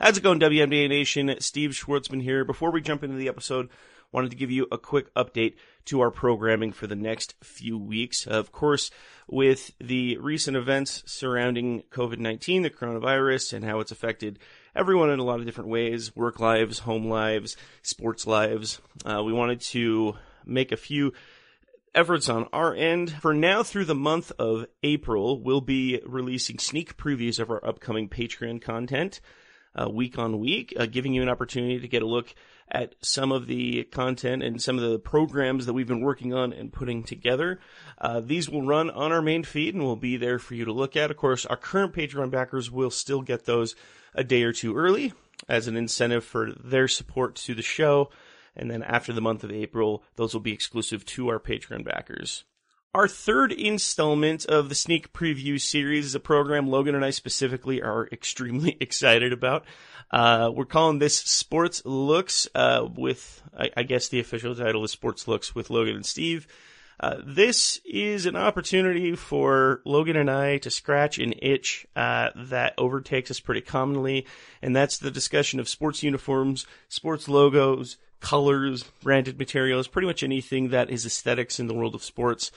How's it going, WNBA Nation? Steve Schwartzman here. Before we jump into the episode, wanted to give you a quick update to our programming for the next few weeks. Of course, with the recent events surrounding COVID-19, the coronavirus, and how it's affected everyone in a lot of different ways, work lives, home lives, sports lives, uh, we wanted to make a few efforts on our end. For now, through the month of April, we'll be releasing sneak previews of our upcoming Patreon content uh, week on week, uh, giving you an opportunity to get a look at some of the content and some of the programs that we've been working on and putting together. Uh, these will run on our main feed and will be there for you to look at. Of course, our current Patreon backers will still get those a day or two early as an incentive for their support to the show. And then after the month of April, those will be exclusive to our Patreon backers. Our third installment of the sneak preview series is a program Logan and I specifically are extremely excited about. Uh, we're calling this Sports Looks, uh, with, I, I, guess the official title is Sports Looks with Logan and Steve. Uh, this is an opportunity for Logan and I to scratch an itch uh, that overtakes us pretty commonly, and that's the discussion of sports uniforms, sports logos, colors, branded materials, pretty much anything that is aesthetics in the world of sports.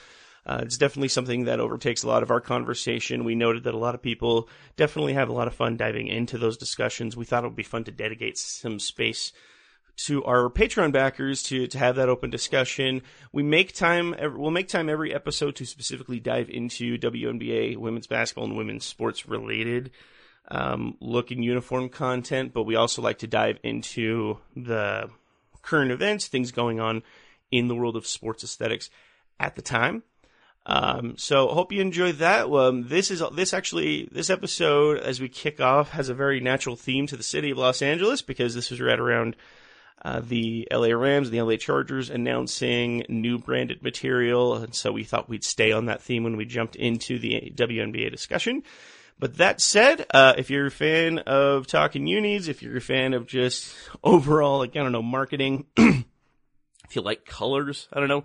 Uh, it's definitely something that overtakes a lot of our conversation. We noted that a lot of people definitely have a lot of fun diving into those discussions. We thought it would be fun to dedicate some space to our Patreon backers to, to have that open discussion. We make time, we'll make time every episode to specifically dive into WNBA, women's basketball, and women's sports related um, looking uniform content, but we also like to dive into the current events, things going on in the world of sports aesthetics at the time. Um, so hope you enjoyed that. Um, this is this actually this episode as we kick off has a very natural theme to the city of Los Angeles because this was right around uh, the LA Rams and the LA Chargers announcing new branded material, and so we thought we'd stay on that theme when we jumped into the WNBA discussion. But that said, uh, if you're a fan of talking unis, if you're a fan of just overall, like, I don't know, marketing, if you like colors, I don't know,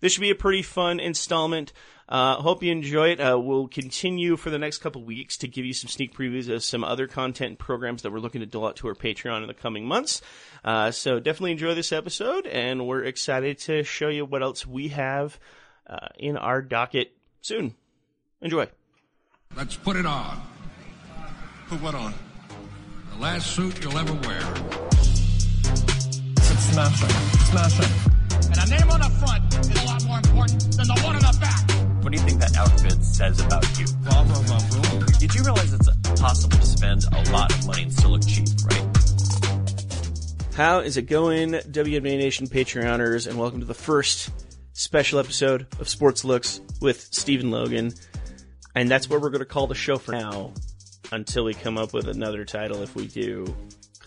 this should be a pretty fun installment. Uh, hope you enjoy it. Uh, we'll continue for the next couple weeks to give you some sneak previews of some other content programs that we're looking to dole out to our Patreon in the coming months. Uh, so definitely enjoy this episode, and we're excited to show you what else we have uh, in our docket soon. Enjoy. Let's put it on. Put what on? The last suit you'll ever wear. It's smashing. Smashing. And a name on the front is a lot more important than the one on the back. What do you think that outfit says about you? Blah, blah, blah, blah. Did you realize it's possible to spend a lot of money and still look cheap, right? How is it going, WNBA Nation Patreoners, and welcome to the first special episode of Sports Looks with Stephen Logan. And that's what we're going to call the show for now until we come up with another title if we do.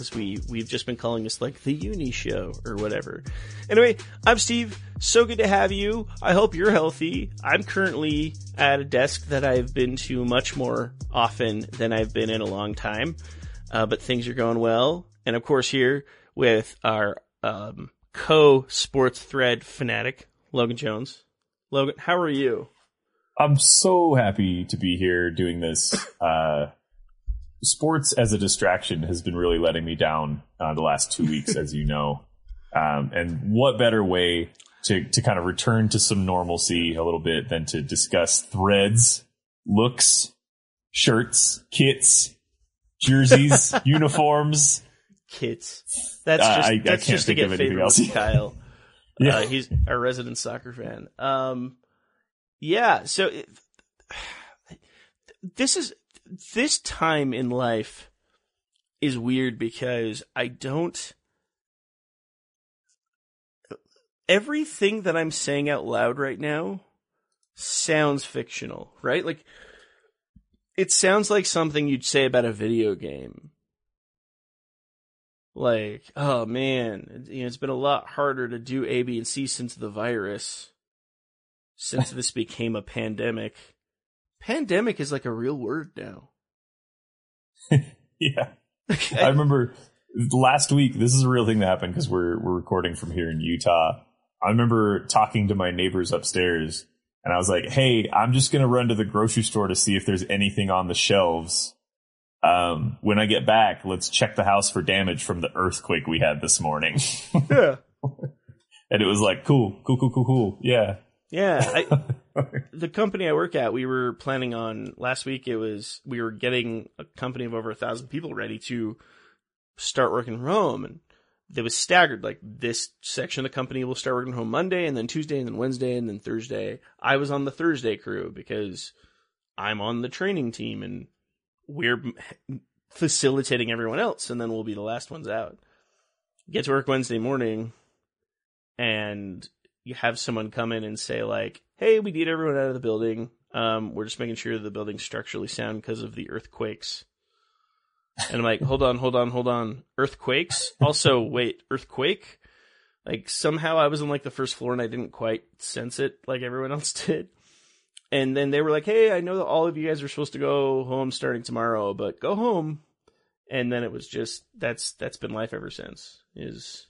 Because we, we've just been calling this like the Uni Show or whatever. Anyway, I'm Steve. So good to have you. I hope you're healthy. I'm currently at a desk that I've been to much more often than I've been in a long time. Uh, but things are going well. And of course, here with our um, co sports thread fanatic, Logan Jones. Logan, how are you? I'm so happy to be here doing this. Uh, sports as a distraction has been really letting me down uh, the last two weeks, as you know. Um, and what better way to, to kind of return to some normalcy a little bit than to discuss threads, looks, shirts, kits, jerseys, uniforms, Kits. That's Uh, just I- I that's can't just to think get of anything else. Kyle. Yeah. Uh, he's our resident soccer fan. Um, yeah. So it, this is this time in life is weird because I don't. Everything that I'm saying out loud right now sounds fictional, right? Like it sounds like something you'd say about a video game like, oh man, you know, it's been a lot harder to do A, B, and C since the virus, since this became a pandemic. Pandemic is like a real word now. yeah. I remember last week. This is a real thing that happened because we're we're recording from here in Utah. I remember talking to my neighbors upstairs, and I was like, "Hey, I'm just gonna run to the grocery store to see if there's anything on the shelves Um, when I get back, let's check the house for damage from the earthquake we had this morning. Yeah. and it was like, cool, cool, cool, cool, cool. Yeah. Yeah. I, the company I work at, we were planning on last week. It was we were getting a company of over a thousand people ready to start working from home, and it was staggered. Like this section of the company will start working home Monday, and then Tuesday, and then Wednesday, and then Thursday. I was on the Thursday crew because I'm on the training team, and we're facilitating everyone else, and then we'll be the last ones out. Get to work Wednesday morning, and you have someone come in and say like, "Hey, we need everyone out of the building. Um, we're just making sure the building's structurally sound because of the earthquakes." And I'm like, "Hold on, hold on, hold on. Earthquakes? Also, wait, earthquake?" Like somehow I was on like the first floor and I didn't quite sense it like everyone else did. And then they were like, "Hey, I know that all of you guys are supposed to go home starting tomorrow, but go home." And then it was just that's that's been life ever since. Is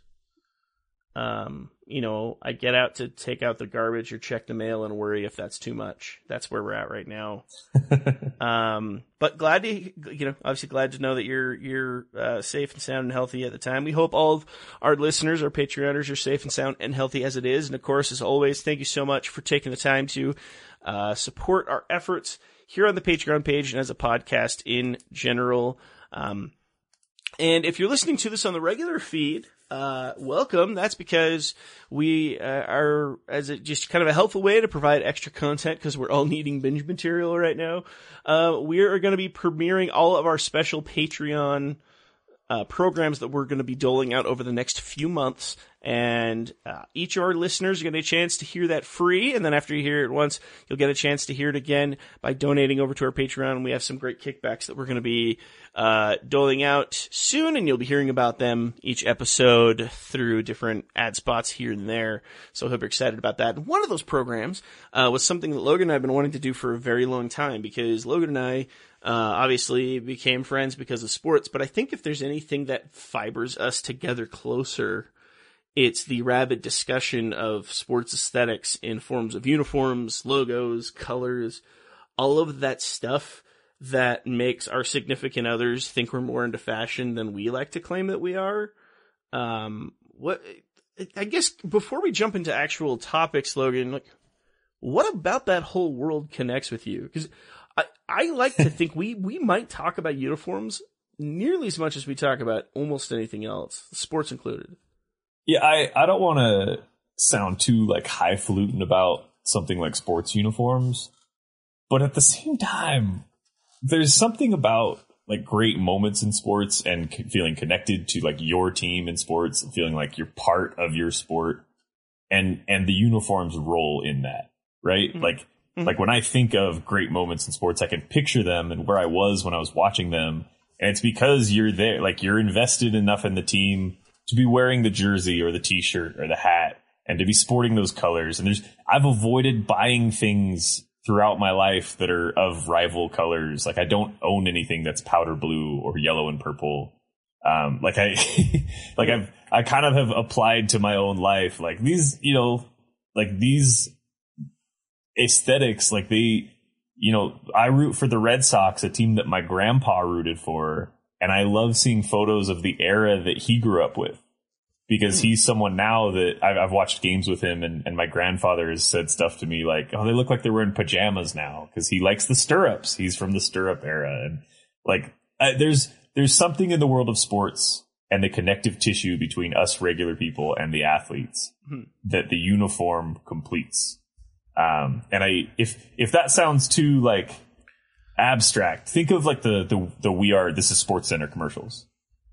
um, you know, I get out to take out the garbage or check the mail and worry if that's too much. That's where we're at right now. um, but glad to, you know, obviously glad to know that you're, you're, uh, safe and sound and healthy at the time. We hope all of our listeners, our Patreoners are safe and sound and healthy as it is. And of course, as always, thank you so much for taking the time to, uh, support our efforts here on the Patreon page and as a podcast in general. Um, and if you're listening to this on the regular feed, uh, welcome. That's because we uh, are, as a, just kind of a helpful way to provide extra content because we're all needing binge material right now. Uh, we are going to be premiering all of our special Patreon uh, programs that we're going to be doling out over the next few months. And uh, each of our listeners are going to get a chance to hear that free. And then after you hear it once, you'll get a chance to hear it again by donating over to our Patreon. We have some great kickbacks that we're going to be uh, doling out soon. And you'll be hearing about them each episode through different ad spots here and there. So I hope you're excited about that. And one of those programs uh, was something that Logan and I have been wanting to do for a very long time because Logan and I uh, obviously became friends because of sports, but I think if there's anything that fibers us together closer, it's the rabid discussion of sports aesthetics in forms of uniforms, logos, colors, all of that stuff that makes our significant others think we're more into fashion than we like to claim that we are. Um, what, I guess before we jump into actual topics, Logan, like, what about that whole world connects with you? Because I, I like to think we, we might talk about uniforms nearly as much as we talk about almost anything else, sports included. Yeah, I, I don't want to sound too like highfalutin about something like sports uniforms, but at the same time, there's something about like great moments in sports and c- feeling connected to like your team in sports, and feeling like you're part of your sport, and and the uniforms role in that, right? Mm-hmm. Like mm-hmm. like when I think of great moments in sports, I can picture them and where I was when I was watching them. And it's because you're there, like you're invested enough in the team to be wearing the jersey or the t-shirt or the hat and to be sporting those colors. And there's, I've avoided buying things throughout my life that are of rival colors. Like I don't own anything that's powder blue or yellow and purple. Um, like I, like I've, I kind of have applied to my own life. Like these, you know, like these aesthetics, like they, you know, I root for the Red Sox, a team that my grandpa rooted for, and I love seeing photos of the era that he grew up with. Because he's someone now that I've, I've watched games with him, and, and my grandfather has said stuff to me like, "Oh, they look like they're wearing pajamas now," because he likes the stirrups. He's from the stirrup era, and like, uh, there's there's something in the world of sports and the connective tissue between us regular people and the athletes that the uniform completes. Um, and I, if, if that sounds too like abstract, think of like the, the, the We Are, This is Sports Center commercials.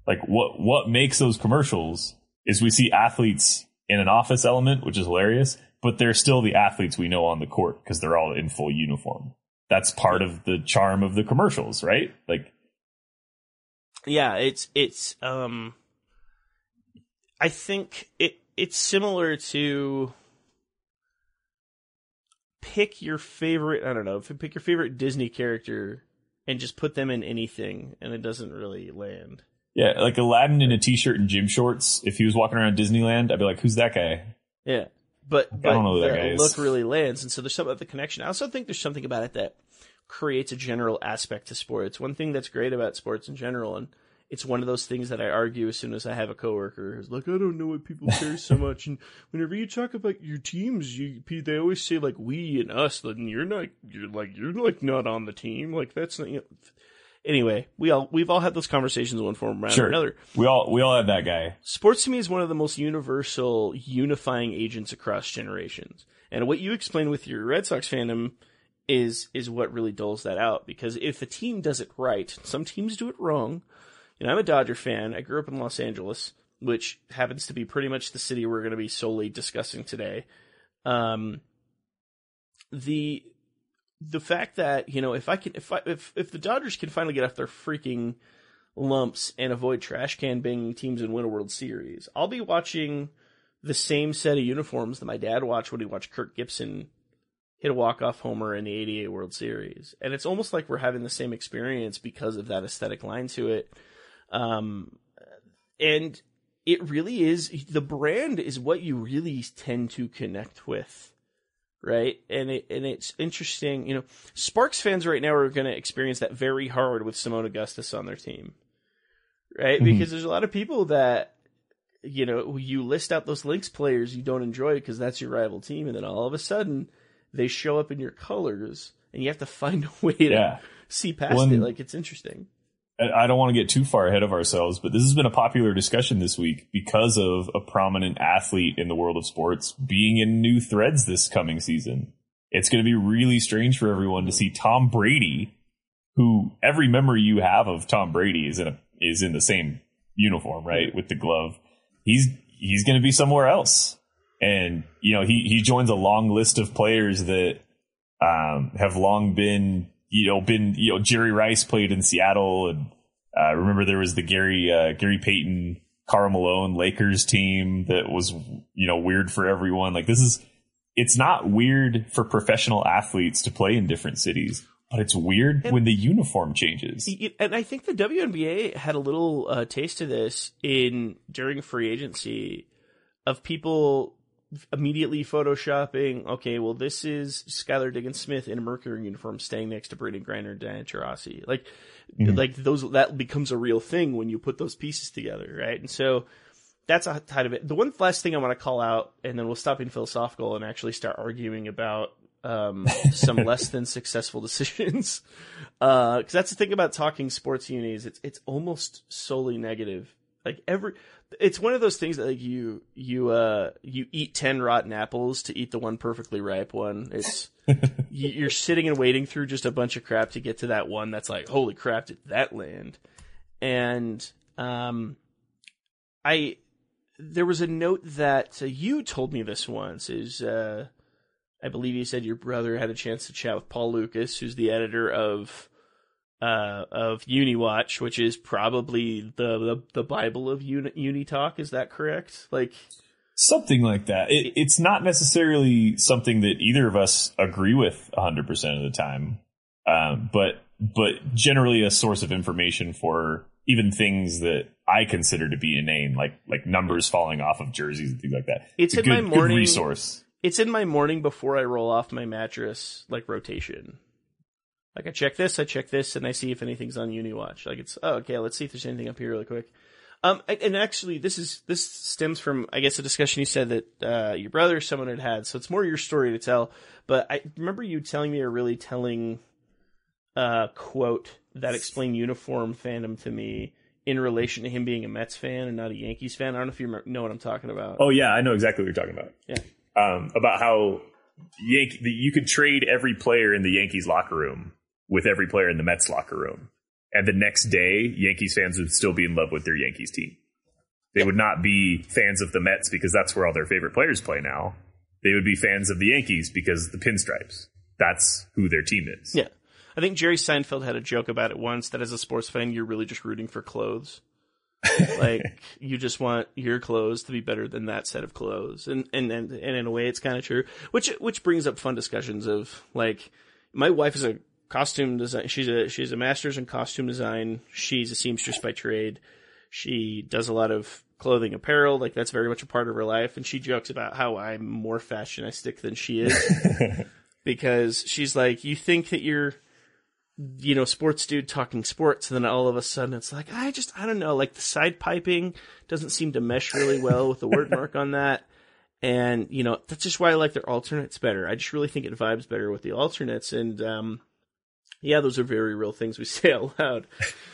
Like what, what makes those commercials is we see athletes in an office element, which is hilarious, but they're still the athletes we know on the court because they're all in full uniform. That's part of the charm of the commercials, right? Like, Yeah, it's it's um I think it it's similar to pick your favorite I don't know, if you pick your favorite Disney character and just put them in anything and it doesn't really land. yeah, like Aladdin in a t-shirt and gym shorts. If he was walking around Disneyland, I'd be like, who's that guy? Yeah. But but don't know who that guy is. look really lands and so there's something about the connection. I also think there's something about it that creates a general aspect to sports. One thing that's great about sports in general, and it's one of those things that I argue as soon as I have a coworker who's like, I don't know why people care so much. And whenever you talk about your teams, you they always say like we and us, and you're not, you're like you're like not on the team. Like that's not. You know. Anyway, we all we've all had those conversations one form or Sure. another. We all we all have that guy. Sports to me is one of the most universal unifying agents across generations. And what you explain with your Red Sox fandom is is what really doles that out because if a team does it right, some teams do it wrong. You know, I'm a Dodger fan. I grew up in Los Angeles, which happens to be pretty much the city we're going to be solely discussing today. Um, the the fact that you know if I can if I, if if the Dodgers can finally get off their freaking lumps and avoid trash can banging teams and win a World Series, I'll be watching the same set of uniforms that my dad watched when he watched Kirk Gibson hit a walk-off homer in the 88 World Series. And it's almost like we're having the same experience because of that aesthetic line to it. Um, and it really is, the brand is what you really tend to connect with. Right. And it, and it's interesting, you know, Sparks fans right now are going to experience that very hard with Seimone Augustus on their team. Right. Because there's a lot of people that, you know, you list out those Lynx players you don't enjoy because that's your rival team. And then all of a sudden they show up in your colors and you have to find a way to Yeah. see past One- it. Like it's interesting. I don't want to get too far ahead of ourselves, but this has been a popular discussion this week because of a prominent athlete in the world of sports being in new threads this coming season. It's going to be really strange for everyone to see Tom Brady, who every memory you have of Tom Brady is in a is in the same uniform, right, with the glove. He's he's going to be somewhere else, and you know he he joins a long list of players that um, have long been, you know, been, you know, Jerry Rice played in Seattle, and uh, remember there was the Gary uh, Gary Payton, Karl Malone Lakers team that was, you know, weird for everyone. Like this is, it's not weird for professional athletes to play in different cities, but it's weird when the uniform changes. And I think the WNBA had a little uh, taste of this in during free agency of people immediately photoshopping. Okay, well, this is Skylar Diggins Smith in a Mercury uniform, staying next to Brittney Griner and Diana Taurasi. Like, like those that becomes a real thing when you put those pieces together, right? And so that's a side of it. The one last thing I want to call out, and then we'll stop being philosophical and actually start arguing about um, some less than successful decisions. Because that's the thing about talking sports unis; it's it's almost solely negative. Like every, it's one of those things that like you you uh you eat ten rotten apples to eat the one perfectly ripe one. It's you- you're sitting and waiting through just a bunch of crap to get to that one that's like, holy crap, did that land? And um, I there was a note that uh, you told me this once is uh, I believe you said your brother had a chance to chat with Paul Lukas, who's the editor of uh, of UniWatch, which is probably the the, the Bible of Uni, Uni Talk. Is that correct? Like, Something like that. It, it's not necessarily something that either of us agree with 100% of the time, um, but but generally a source of information for even things that I consider to be inane, like like numbers falling off of jerseys and things like that. It's a in good, my morning- good resource. it's in my morning before I roll off my mattress, like rotation. Like I check this, I check this, and I see if anything's on UniWatch. Like it's oh, okay. Let's see if there's anything up here really quick. Um, and actually, this is this stems from I guess a discussion you said that uh, your brother or someone had had. So it's more your story to tell. But I remember you telling me a really telling uh, quote that explained uniform fandom to me in relation to him being a Mets fan and not a Yankees fan. I don't know if you remember, know what I'm talking about. Oh yeah, I know exactly what you're talking about. Yeah. Um, about how Yankee, the, you could trade every player in the Yankees locker room with every player in the Mets locker room, and the next day Yankees fans would still be in love with their Yankees team. They would not be fans of the Mets because that's where all their favorite players play now. They would be fans of the Yankees because the pinstripes. That's who their team is. Yeah. I think Jerry Seinfeld had a joke about it once that as a sports fan, you're really just rooting for clothes. like you just want your clothes to be better than that set of clothes. And and and, and in a way it's kind of true. Which which brings up fun discussions of like my wife is a costume design she's a she's a master's in costume design. She's a seamstress by trade. She does a lot of clothing apparel, like that's very much a part of her life and she jokes about how I'm more fashionistic than she is. because she's like, you think that you're you know, sports dude talking sports, and then all of a sudden it's like, I just, I don't know, like the side piping doesn't seem to mesh really well with the word mark on that. And, you know, that's just why I like their alternates better. I just really think it vibes better with the alternates. And, um, yeah, those are very real things we say out loud.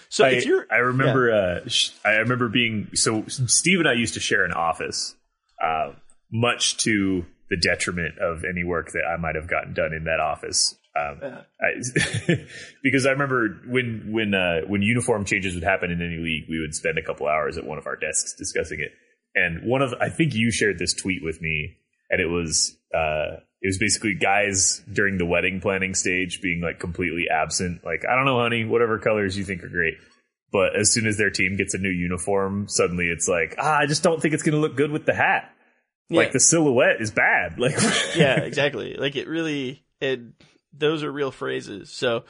So I, if you're, I remember, uh, sh- I remember being so. Steve and I used to share an office, uh, much to the detriment of any work that I might have gotten done in that office. Um, I, because I remember when when uh, when uniform changes would happen in any league, we would spend a couple hours at one of our desks discussing it. And one of I think you shared this tweet with me, and it was uh, it was basically guys during the wedding planning stage being like completely absent. Like I don't know, honey, whatever colors you think are great. But as soon as their team gets a new uniform, suddenly it's like, ah, I just don't think it's going to look good with the hat. Like the silhouette is bad. Like yeah, exactly. Like it really, it, those are real phrases. So,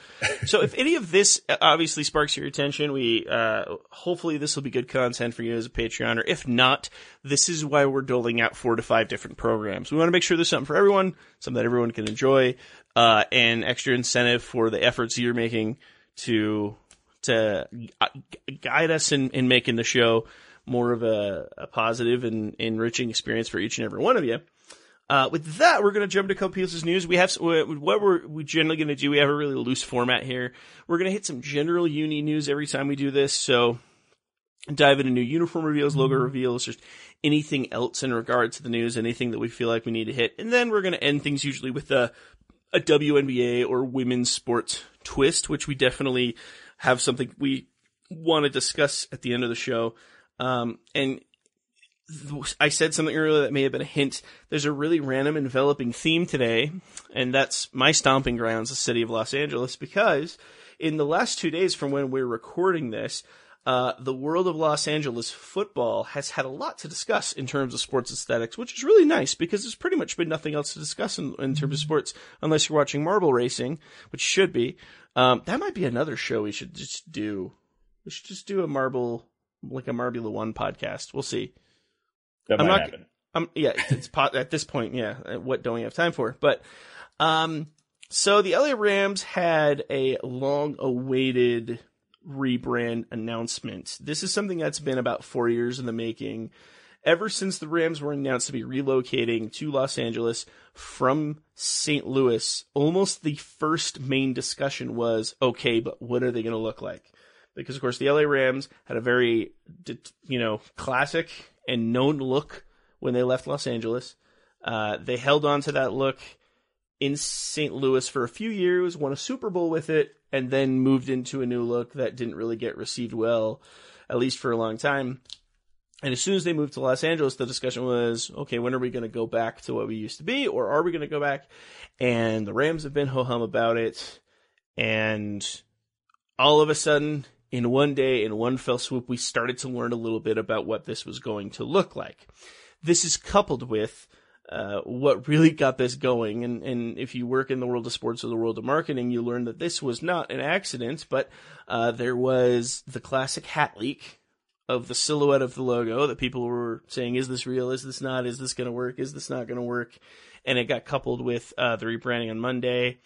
so if any of this obviously sparks your attention, we, uh, hopefully this will be good content for you as a Patreon, or if not, this is why we're doling out four to five different programs. We want to make sure there's something for everyone, something that everyone can enjoy, uh, and extra incentive for the efforts you're making to, to guide us in, in making the show more of a, a positive and enriching experience for each and every one of you. Uh, with that, we're going to jump to a couple pieces of news. We have what we're we generally going to do. We have a really loose format here. We're going to hit some general uni news every time we do this. So dive into new uniform reveals, logo reveals, just anything else in regard to the news, anything that we feel like we need to hit, and then we're going to end things usually with a a WNBA or women's sports twist, which we definitely have something we want to discuss at the end of the show. Um, and I said something earlier that may have been a hint. There's a really random enveloping theme today, and that's my stomping grounds, the city of Los Angeles, because in the last two days from when we're recording this, uh, the world of Los Angeles football has had a lot to discuss in terms of sports aesthetics, which is really nice because there's pretty much been nothing else to discuss in, in terms of sports unless you're watching marble racing, which should be. Um, that might be another show we should just do. We should just do a marble, like a Marbula One podcast. We'll see. That I'm might not- happen. Um, yeah, it's, at this point. Yeah, what don't we have time for? But, um, so the LA Rams had a long-awaited rebrand announcement. This is something that's been about four years in the making. Ever since the Rams were announced to be relocating to Los Angeles from St. Louis, almost the first main discussion was, okay, but what are they going to look like? Because of course the LA Rams had a very, you know, classic and known look when they left Los Angeles. Uh, they held on to that look in St. Louis for a few years, won a Super Bowl with it, and then moved into a new look that didn't really get received well, at least for a long time. And as soon as they moved to Los Angeles, the discussion was, okay, when are we going to go back to what we used to be, or are we going to go back? And the Rams have been ho hum about it. And all of a sudden, in one day, in one fell swoop, we started to learn a little bit about what this was going to look like. This is coupled with uh, what really got this going. And, and if you work in the world of sports or the world of marketing, you learn that this was not an accident, but uh, there was the classic hat leak of the silhouette of the logo that people were saying, is this real? Is this not? Is this going to work? Is this not going to work? And it got coupled with uh, the rebranding on Monday.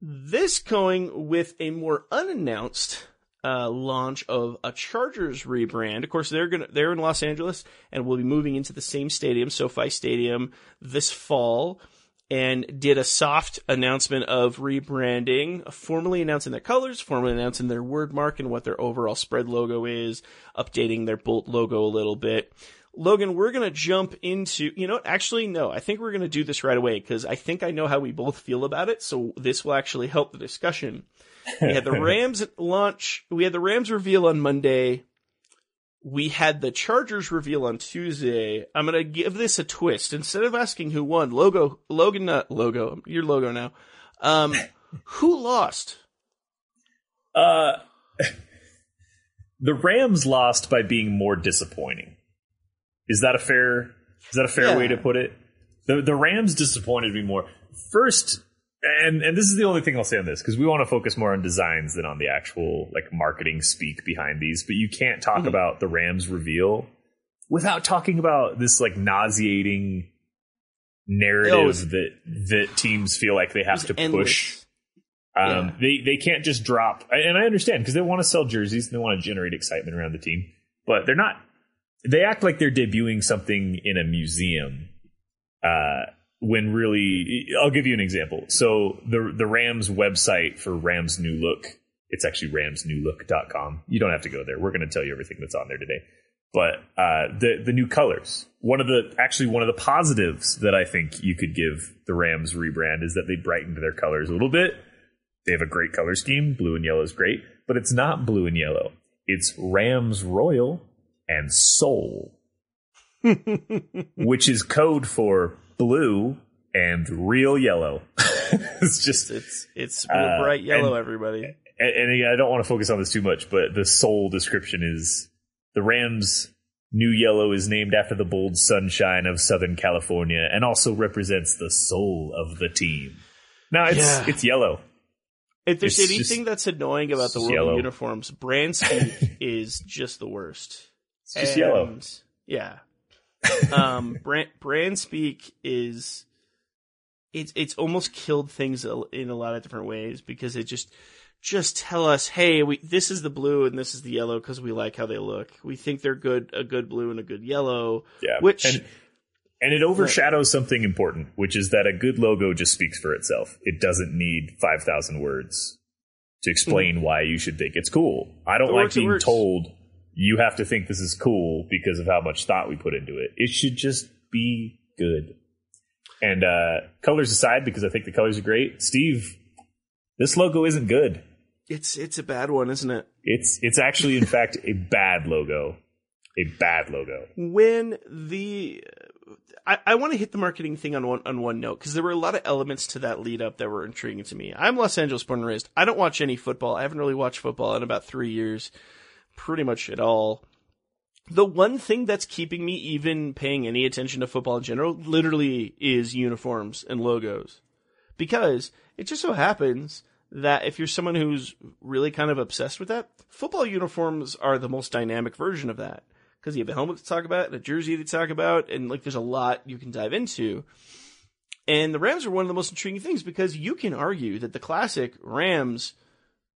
This going with a more unannounced uh, launch of a Chargers rebrand. Of course, they're gonna they're in Los Angeles and will be moving into the same stadium, SoFi Stadium, this fall. And did a soft announcement of rebranding, formally announcing their colors, formally announcing their word mark and what their overall spread logo is, updating their Bolt logo a little bit. Logan, we're going to jump into, you know, actually, no, I think we're going to do this right away because I think I know how we both feel about it. So this will actually help the discussion. We had the Rams launch, we had the Rams reveal on Monday. We had the Chargers reveal on Tuesday. I'm going to give this a twist. Instead of asking who won, logo, Logan, not logo, your logo now. Um, who lost? Uh, the Rams lost by being more disappointing. Is that a fair? Is that a fair Yeah. way to put it? The the Rams disappointed me more. First, and and this is the only thing I'll say on this because we want to focus more on designs than on the actual like marketing speak behind these. But you can't talk about the Rams reveal without talking about this like nauseating narrative Oh, that that teams feel like they have to endless. push Um, They they can't just drop, and I understand because they want to sell jerseys and they want to generate excitement around the team, but they're not. They act like they're debuting something in a museum, uh, when really, I'll give you an example. So the the Rams website for Rams New Look, it's actually ramsnewlook.com. You don't have to go there. We're going to tell you everything that's on there today. But uh, the the new colors. One of the actually one of the positives that I think you could give the Rams rebrand is that they brightened their colors a little bit. They have a great color scheme. Blue and yellow is great, but it's not blue and yellow. It's Rams Royal and Sol, which is code for blue and real yellow. it's just It's it's real Uh, bright yellow, and- everybody. and, and again, I don't want to focus on this too much, but the Sol description is the Rams' new yellow is named after the bold sunshine of Southern California and also represents the soul of the team. Now it's Yeah. it's yellow. If there's It's anything just- that's annoying about the world yellow. uniforms, brand speak is just the worst. It's just And- yellow. Yeah. Um, brand brand speak is it's it's almost killed things in a lot of different ways because it just just tell us, hey, we this is the blue and this is the yellow because we like how they look. We think they're good, a good blue and a good yellow. Yeah. Which and, and it overshadows something important, which is that a good logo just speaks for itself. It doesn't need 5,000 words to explain why you should think it's cool. I don't It like works, being told you have to think this is cool because of how much thought we put into it. It should just be good. And uh, colors aside, because I think the colors are great, Steve, this logo isn't good. it's it's a bad one, isn't it? It's it's actually, in fact, a bad logo. A bad logo. when the I, I want to hit the marketing thing on one on one note because there were a lot of elements to that lead up that were intriguing to me. I'm Los Angeles born and raised. I don't watch any football. I haven't really watched football in about three years, pretty much at all. The one thing that's keeping me even paying any attention to football in general, literally, is uniforms and logos, because it just so happens that if you're someone who's really kind of obsessed with that, football uniforms are the most dynamic version of that because you have a helmet to talk about and a jersey to talk about, and like there's a lot you can dive into. And the Rams are one of the most intriguing things because you can argue that the classic Rams,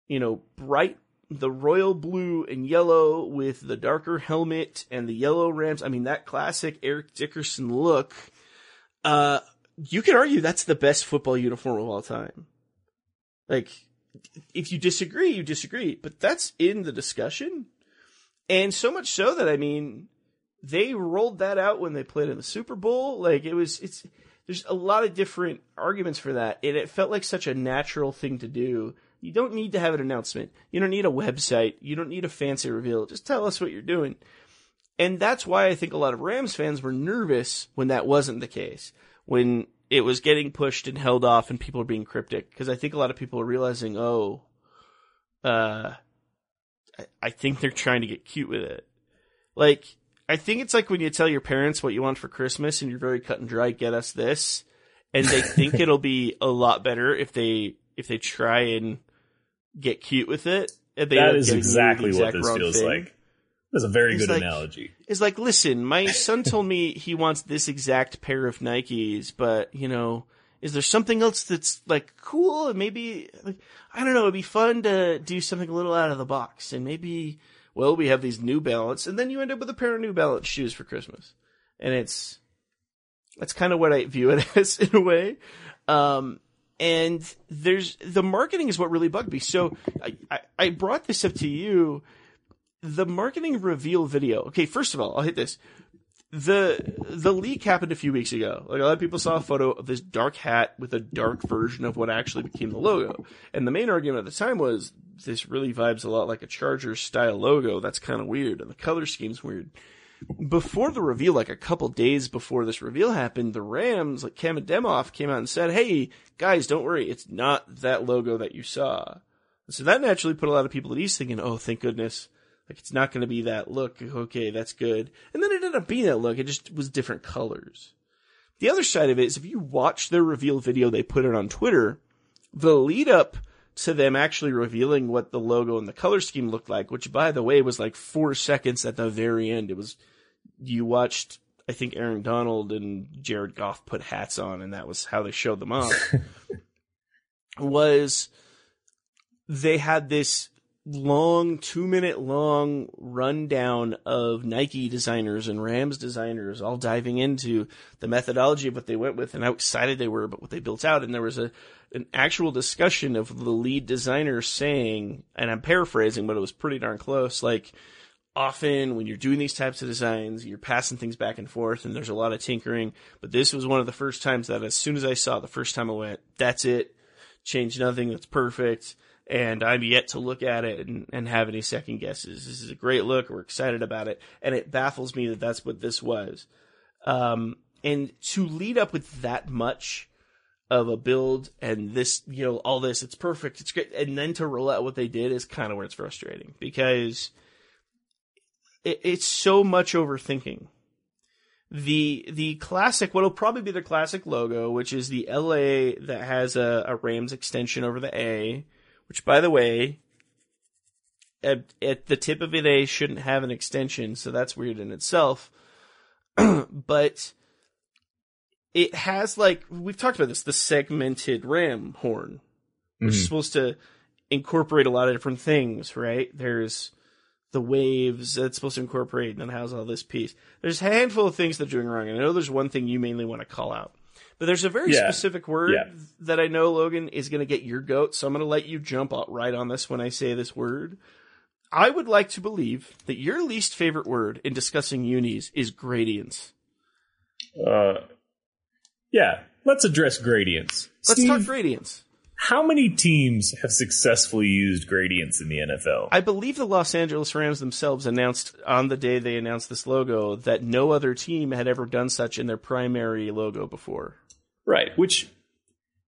you know, bright, the royal blue and yellow with the darker helmet and the yellow Rams. I mean, that classic Eric Dickerson look. Uh, you can argue that's the best football uniform of all time. Like, if you disagree, you disagree, but that's in the discussion. And so much so that I mean, they rolled that out when they played in the Super Bowl. Like it was, it's there's a lot of different arguments for that, and it felt like such a natural thing to do. You don't need to have an announcement. You don't need a website. You don't need a fancy reveal. Just tell us what you're doing. And that's why I think a lot of Rams fans were nervous when that wasn't the case. When it was getting pushed and held off and people were being cryptic. Because I think a lot of people are realizing, oh, uh, I- I think they're trying to get cute with it. Like, I think it's like when you tell your parents what you want for Christmas and you're very cut and dry, get us this. And they think it'll be a lot better if they, if they try and get cute with it. And they end That is getting you the exactly what this feels thing. like. That's a very It's good like- analogy. It's like, listen, my son told me he wants this exact pair of Nikes, but you know, is there something else that's like cool and maybe like I don't know, it'd be fun to do something a little out of the box and maybe well, we have these New Balance and then you end up with a pair of New Balance shoes for Christmas. And it's that's kind of what I view it as in a way. Um and there's the marketing is what really bugged me. So I, I, I brought this up to you the marketing reveal video. Okay, first of all, I'll hit this. The the leak happened a few weeks ago. Like a lot of people saw a photo of this dark hat with a dark version of what actually became the logo. And the main argument at the time was this really vibes a lot like a Charger style logo. That's kind of weird, and the color scheme's weird. Before the reveal, like a couple days before this reveal happened, the Rams, like Cam Demoff, came out and said, "Hey guys, don't worry, it's not that logo that you saw." So that naturally put a lot of people at ease, thinking, "Oh, thank goodness." Like it's not going to be that look. Okay, that's good. And then it ended up being that look. It just was different colors. The other side of it is if you watch their reveal video, they put it on Twitter. The lead up to them actually revealing what the logo and the color scheme looked like, which by the way was like four seconds at the very end. It was you watched. I think Aaron Donald and Jared Goff put hats on, and that was how they showed them off. was they had this long, two minute long rundown of Nike designers and Rams designers all diving into the methodology of what they went with and how excited they were about what they built out. And there was a, an actual discussion of the lead designer saying, and I'm paraphrasing, but it was pretty darn close, like, often when you're doing these types of designs, you're passing things back and forth and there's a lot of tinkering. But this was one of the first times that as soon as I saw it, the first time I went, that's it. Change nothing. That's perfect. And I'm yet to look at it and, and have any second guesses. This is a great look. We're excited about it. And it baffles me that that's what this was. Um, and to lead up with that much of a build and this, you know, all this, it's perfect. It's great. And then to roll out what they did is kind of where it's frustrating because it, it's so much overthinking. The the classic, what'll probably be the classic logo, which is the LA that has a, a Rams extension over the A, which by the way, at, at the tip of it A shouldn't have an extension, so that's weird in itself. but it has like we've talked about this, the segmented ram horn, which is supposed to incorporate a lot of different things, right? There's the waves that's supposed to incorporate and then has all this piece. There's a handful of things they're doing wrong. And I know there's one thing you mainly want to call out. But there's a very Yeah. specific word Yeah. that I know Logan is going to get your goat, so I'm going to let you jump out right on this when I say this word. I would like to believe that your least favorite word in discussing unis is gradients. Uh, yeah, let's address gradients. Let's Steve, talk gradients. how many teams have successfully used gradients in the NFL? I believe the Los Angeles Rams themselves announced on the day they announced this logo that no other team had ever done such in their primary logo before. right, which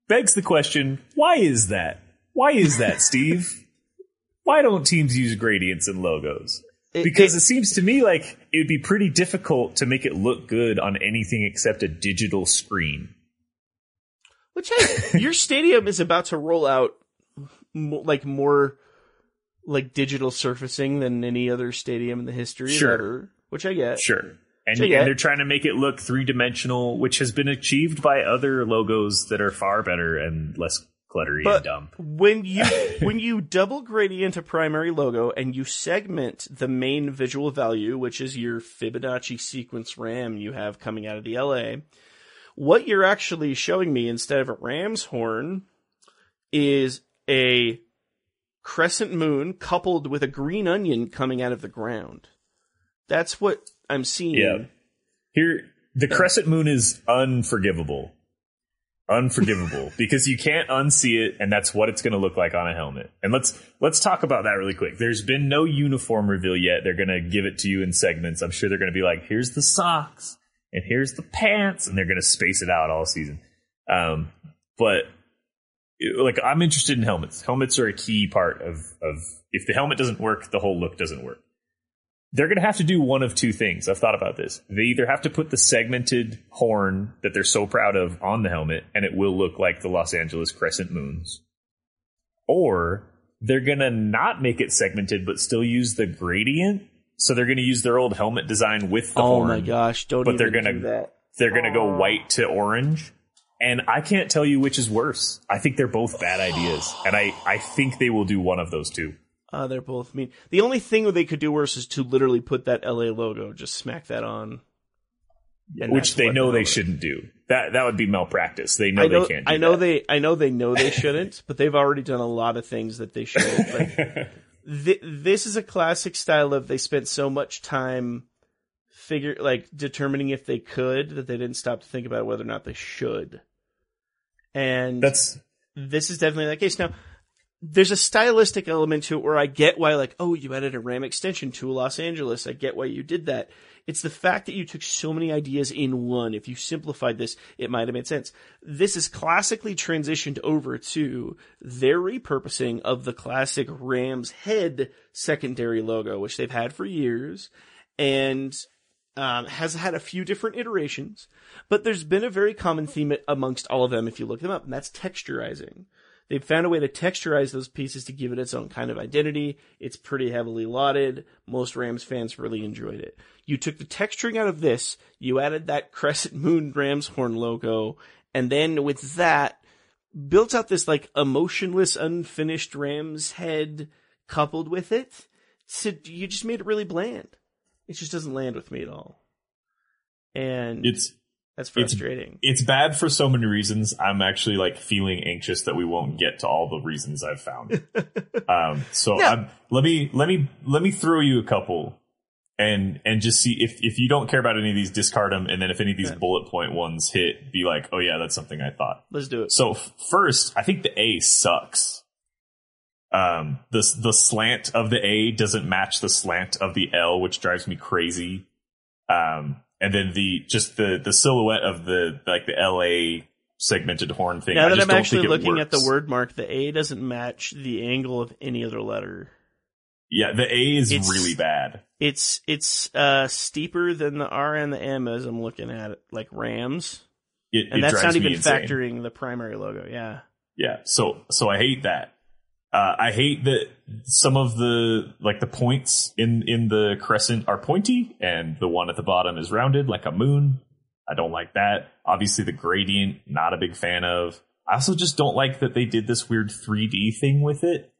begs the question: Why is that? Why is that, Steve? Why don't teams use gradients in logos? It- Because it- it seems to me like it would be pretty difficult to make it look good on anything except a digital screen. Which hey, your stadium is about to roll out mo- like more like digital surfacing than any other stadium in the history Sure. ever, which I get. Sure. And, So, yeah. and they're trying to make it look three dimensional, which has been achieved by other logos that are far better and less cluttery But and dumb. when you when you double gradient a primary logo and you segment the main visual value, which is your Fibonacci sequence RAM you have coming out of the LA, what you're actually showing me instead of a ram's horn is a crescent moon coupled with a green onion coming out of the ground. That's what I'm seeing. Yeah. Here, the crescent moon is unforgivable. Unforgivable because you can't unsee it, and that's what it's going to look like on a helmet. And let's let's talk about that really quick. There's been no uniform reveal yet. They're going to give it to you in segments. I'm sure they're going to be like, "Here's the socks, and here's the pants," and they're going to space it out all season. Um, but like, I'm interested in helmets. Helmets are a key part of of if the helmet doesn't work, the whole look doesn't work they're going to have to do one of two things. I've thought about this. They either have to put the segmented horn that they're so proud of on the helmet, and it will look like the Los Angeles crescent moons, or they're going to not make it segmented but still use the gradient. So they're going to use their old helmet design with the Oh horn. my gosh! Don't but they're even gonna- do that. They're going to go oh. white to orange. And I can't tell you which is worse. I think they're both bad ideas. And I, I think they will do one of those two. Uh, they're both mean. The only thing they could do worse is to literally put that LA logo, just smack that on. And which they know they shouldn't do. That that would be malpractice. They know, know, they can't. Do I know that. they, I know they know they shouldn't, but they've already done a lot of things that they shouldn't. Like, th- this is a classic style of they spent so much time figure like determining if they could that they didn't stop to think about whether or not they should. And That's this is definitely that case. Now, there's a stylistic element to it where I get why, like, oh, you added a RAM extension to Los Angeles. I get why you did that. It's the fact that you took so many ideas in one. If you simplified this, it might have made sense. This is classically transitioned over to their repurposing of the classic Rams head secondary logo, which they've had for years. And um, has had a few different iterations, but there's been a very common theme amongst all of them if you look them up, and that's texturizing. They've found a way to texturize those pieces to give it its own kind of identity. It's pretty heavily lauded. Most Rams fans really enjoyed it. You took the texturing out of this, you added that crescent moon Rams horn logo, and then with that, built out this like emotionless, unfinished Rams head coupled with it. So you just made it really bland. It just doesn't land with me at all. And It's that's frustrating. it's bad for so many reasons. I'm actually like feeling anxious that we won't get to all the reasons I've found. um, so. I'm, let me let me let me throw you a couple, and and just see if if you don't care about any of these, discard them, and then if any of these Yeah. bullet point ones hit, be like, oh yeah, that's something I thought. Let's do it. So f- first, I think the A sucks. Um, the the slant of the A doesn't match the slant of the L, which drives me crazy. Um, and then the just the the silhouette of the like the LA segmented horn thing. Now I that I'm don't actually looking at the word mark, the A doesn't match the angle of any other letter. yeah, the A is It's- really bad. It's it's uh steeper than the R and the M as I'm looking at it, like Rams. It, And it that's not even insane. factoring the primary logo. Yeah. Yeah, so so I hate that. Uh, I hate that some of the like the points in in the crescent are pointy, and the one at the bottom is rounded like a moon. I don't like that. Obviously, the gradient, not a big fan of. I also just don't like that they did this weird 3D thing with it.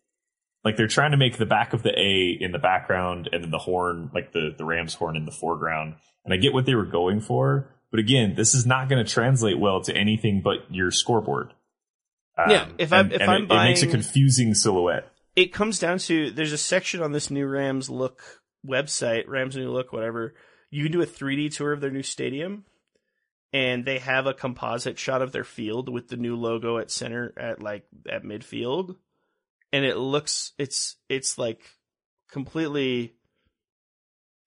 Like they're trying to make the back of the A in the background, and then the horn, like the the ram's horn, in the foreground. And I get what they were going for, but again, this is not going to translate well to anything but your scoreboard. Um, Yeah, if I'm- and- if and I'm it, it makes a confusing silhouette. It comes down to there's a section on this new Rams look website, Rams new look, whatever. You can do a 3D tour of their new stadium, and they have a composite shot of their field with the new logo at center at like at midfield, and it looks it's it's like completely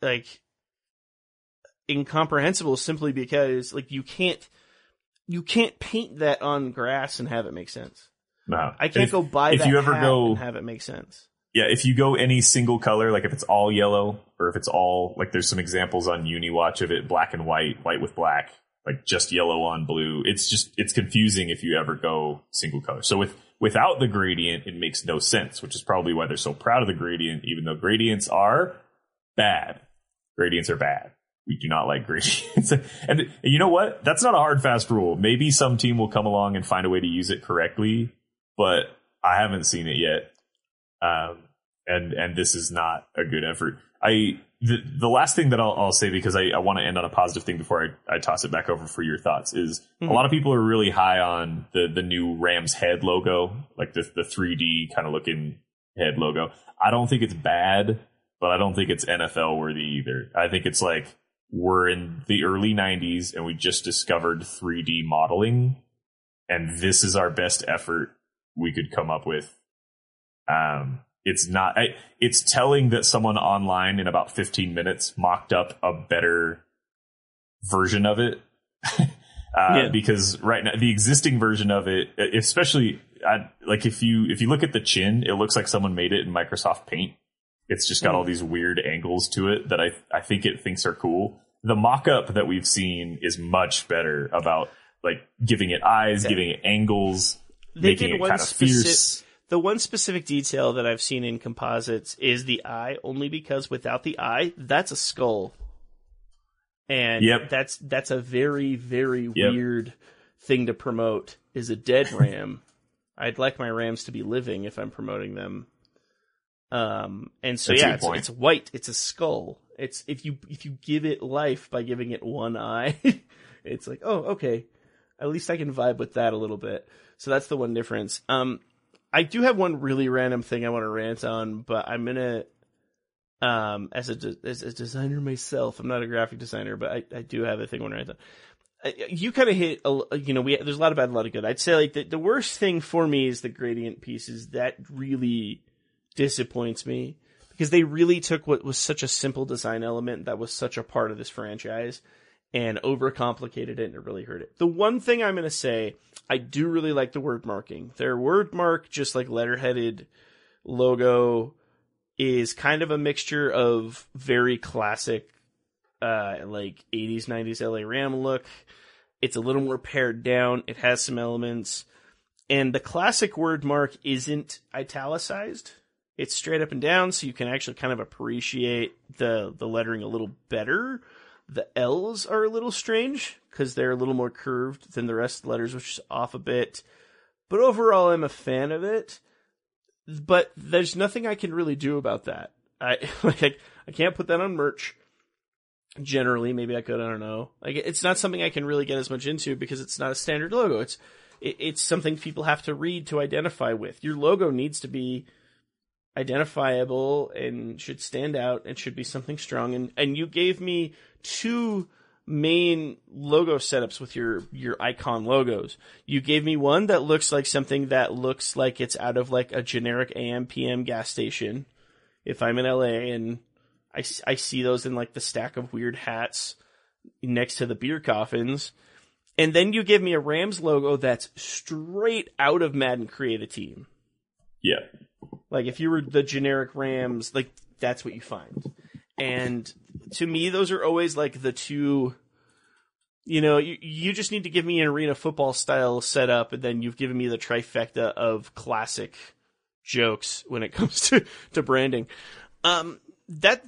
like incomprehensible simply because like you can't you can't paint that on grass and have it make sense. No, I can't if, go buy if that you ever go- and have it make sense. Yeah, if you go any single color, like if it's all yellow or if it's all like there's some examples on UniWatch of it black and white, white with black, like just yellow on blue. It's just it's confusing if you ever go single color. So with without the gradient, it makes no sense, which is probably why they're so proud of the gradient, even though gradients are bad. Gradients are bad. We do not like gradients. and you know what? That's not a hard fast rule. Maybe some team will come along and find a way to use it correctly, but I haven't seen it yet um, and and this is not a good effort. I the the last thing that I'll, I'll say because I, I want to end on a positive thing before I, I toss it back over for your thoughts is a lot of people are really high on the the new Rams head logo, like the the 3D kind of looking head logo. I don't think it's bad, but I don't think it's NFL worthy either. I think it's like we're in the early 90s and we just discovered 3D modeling, and this is our best effort we could come up with um, it's not. I, it's telling that someone online in about 15 minutes mocked up a better version of it. uh, Yeah. Because right now, the existing version of it, especially I, like if you if you look at the chin, it looks like someone made it in Microsoft Paint. It's just got all hmm. these weird angles to it that I I think it thinks are cool. The mock-up that we've seen is much better about like giving it eyes, giving it angles, They making it kind of specific- fierce. The one specific detail that I've seen in composites is the eye, only because without the eye, that's a skull. And Yep. that's that's a very very Yep. weird thing to promote is a dead ram. I'd like my rams to be living if I'm promoting them. Um and so That's yeah, it's, it's white, it's a skull. It's if you if you give it life by giving it one eye, it's like, "Oh, okay. At least I can vibe with that a little bit." So that's the one difference. Um I do have one really random thing I want to rant on, but I'm gonna, um, as a de- as a designer myself, I'm not a graphic designer, but I, I do have a thing I want to rant on. You kind of hit, a, you know, we there's a lot of bad, a lot of good. I'd say like the, the worst thing for me is the gradient pieces. That really disappoints me because they really took what was such a simple design element that was such a part of this franchise and overcomplicated it and it really hurt it. The one thing I'm going to say, I do really like the word marking. Their word mark, just like letterheaded logo, is kind of a mixture of very classic, uh, like 80s, 90s LA Ram look. It's a little more pared down. It has some elements. And the classic word mark isn't italicized. It's straight up and down, so you can actually kind of appreciate the, the lettering a little better. The L's are a little strange because they're a little more curved than the rest of the letters, which is off a bit. but overall I'm a fan of it. But there's nothing I can really do about that. I like I, can't put that on merch. Generally, maybe I could. I don't know. Like it's not something I can really get as much into because it's not a standard logo. It's it, it's something people have to read to identify with. Your logo needs to be identifiable and should stand out and should be something strong. And and you gave me two main logo setups with your your icon logos. You gave me one that looks like something that looks like it's out of like a generic AM PM gas station. If I'm in LA and I, I see those in like the stack of weird hats next to the beer coffins. And then you give me a Rams logo that's straight out of Madden Create a Team. Yeah. Like if you were the generic Rams, like that's what you find. And to me, those are always like the two. You know, you you just need to give me an arena football style setup, and then you've given me the trifecta of classic jokes when it comes to to branding. Um, that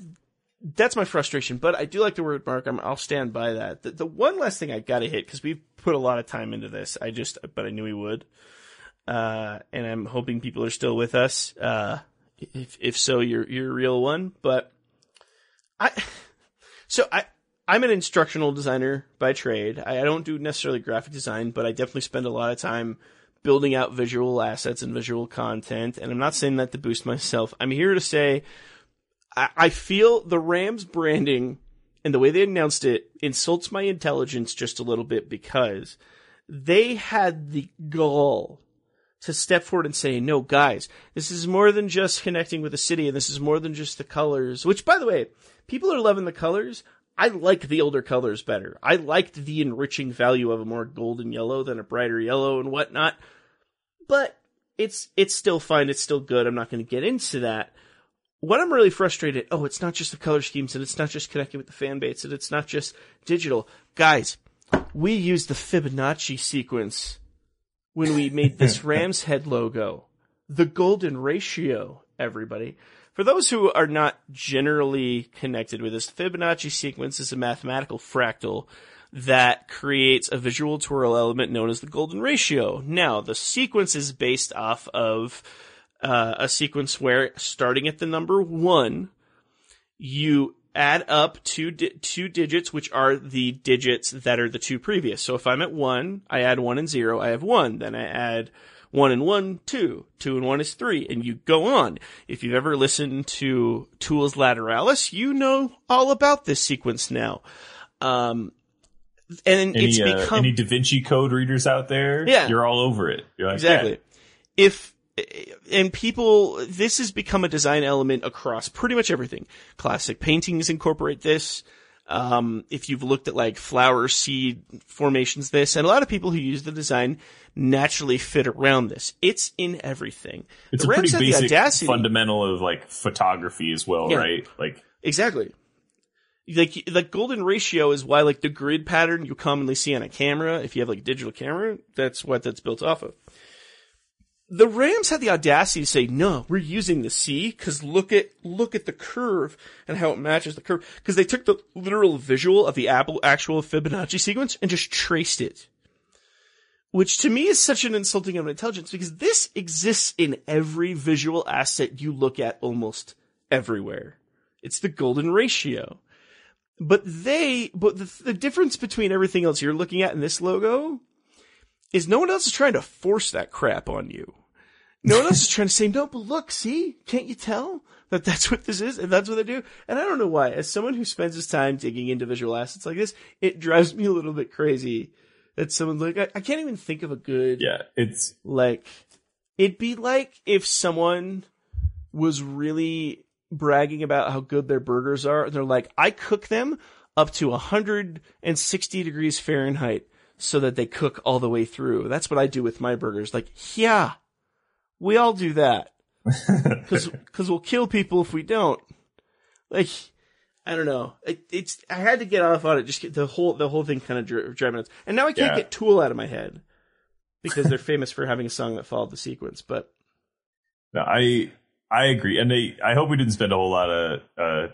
that's my frustration, but I do like the word mark. I'm, I'll stand by that. The, the one last thing I got to hit because we've put a lot of time into this. I just, but I knew we would uh, and I'm hoping people are still with us. Uh, if if so, you're you're a real one. But I, so I I'm an instructional designer by trade. I, I don't do necessarily graphic design, but I definitely spend a lot of time building out visual assets and visual content. And I'm not saying that to boost myself. I'm here to say I, I feel the Rams branding and the way they announced it insults my intelligence just a little bit because they had the gall to step forward and say, no, guys, this is more than just connecting with the city and this is more than just the colors, which by the way, people are loving the colors. I like the older colors better. I liked the enriching value of a more golden yellow than a brighter yellow and whatnot. But it's, it's still fine. It's still good. I'm not going to get into that. What I'm really frustrated, oh, it's not just the color schemes and it's not just connecting with the fan base and it's not just digital. Guys, we use the Fibonacci sequence when we made this Ram's head logo. The golden ratio, everybody. For those who are not generally connected with this, Fibonacci sequence is a mathematical fractal that creates a visual twirl element known as the golden ratio. Now, the sequence is based off of uh, a sequence where starting at the number one, you add up two di- two digits, which are the digits that are the two previous. So if I'm at one, I add one and zero, I have one. Then I add one and one, two. Two and one is three, and you go on. If you've ever listened to Tool's Lateralis, you know all about this sequence now. Um, and Any, it's uh, become any Da Vinci Code readers out there? Yeah. You're all over it. You're like, exactly. yeah. If and people, this has become a design element across pretty much everything. Classic paintings incorporate this. Um, if you've looked at like flower seed formations, this and a lot of people who use the design naturally fit around this. It's in everything. It's The a pretty Rams had the basic audacity- fundamental of like photography as well, Yeah. right? Like, Exactly. Like like golden ratio is why like the grid pattern you commonly see on a camera. If you have like a digital camera, that's what that's built off of. The Rams had the audacity to say, "No, we're using the C because look at look at the curve and how it matches the curve." Because they took the literal visual of the Apple actual Fibonacci sequence and just traced it, which to me is such an insulting of intelligence because this exists in every visual asset you look at almost everywhere. It's the golden ratio. But they, but the, the difference between everything else you're looking at in this logo is no one else is trying to force that crap on you. No one else is trying to say, no, but look, see, can't you tell that that's what this is and that's what they do? And I don't know why. As someone who spends his time digging into visual assets like this, it drives me a little bit crazy that someone's like, I, I can't even think of a good yeah, it's like it'd be like if someone was really bragging about how good their burgers are and they're like i cook them up to 160 degrees fahrenheit so that they cook all the way through that's what i do with my burgers like yeah we all do that because cause we'll kill people if we don't like i don't know it, it's i had to get off on it just get the whole the whole thing kind of dri- driving nuts and now i can't Yeah. get tool out of my head because they're famous for having a song that followed the sequence. But No, I I agree, and they, I hope we didn't spend a whole lot of uh,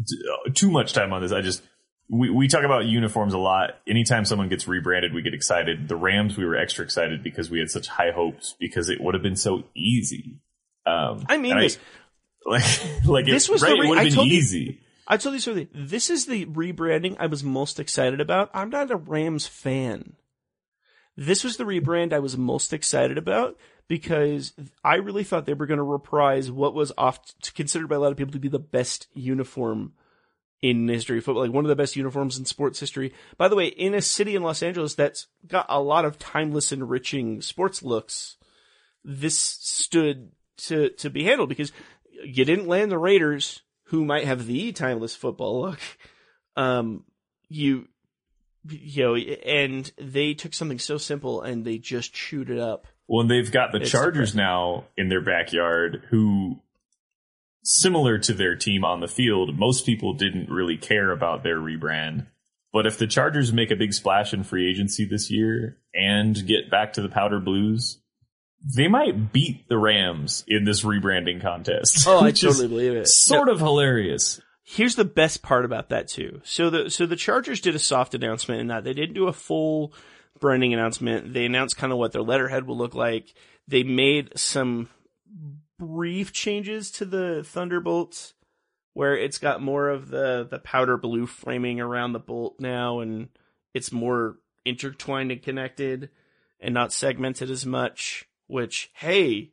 d- uh, too much time on this. I just we, we talk about uniforms a lot. Anytime someone gets rebranded, we get excited. The Rams, we were extra excited because we had such high hopes because it would have been so easy. Um, I mean this. like, like This it, was right, re- it would I have been told you- easy. I told you something. This is the rebranding I was most excited about. I'm not a Rams fan. This was the rebrand I was most excited about because I really thought they were going to reprise what was oft considered by a lot of people to be the best uniform in history of football, like one of the best uniforms in sports history. By the way, in a city in Los Angeles that's got a lot of timeless, enriching sports looks, this stood to to be handled because you didn't land the Raiders, who might have the timeless football look. Um, you you know, and they took something so simple and they just chewed it up. Well, and they've got the It's Chargers now in their backyard who, similar to their team on the field, most people didn't really care about their rebrand. But if the Chargers make a big splash in free agency this year and get back to the powder blues, they might beat the Rams in this rebranding contest. Oh, I totally believe it. Sort of hilarious. Here's the best part about that too. So the so the Chargers did a soft announcement in that they didn't do a full branding announcement. They announced kind of what their letterhead will look like. They made some brief changes to the Thunderbolt where it's got more of the the powder blue framing around the bolt now and it's more intertwined and connected and not segmented as much, which hey,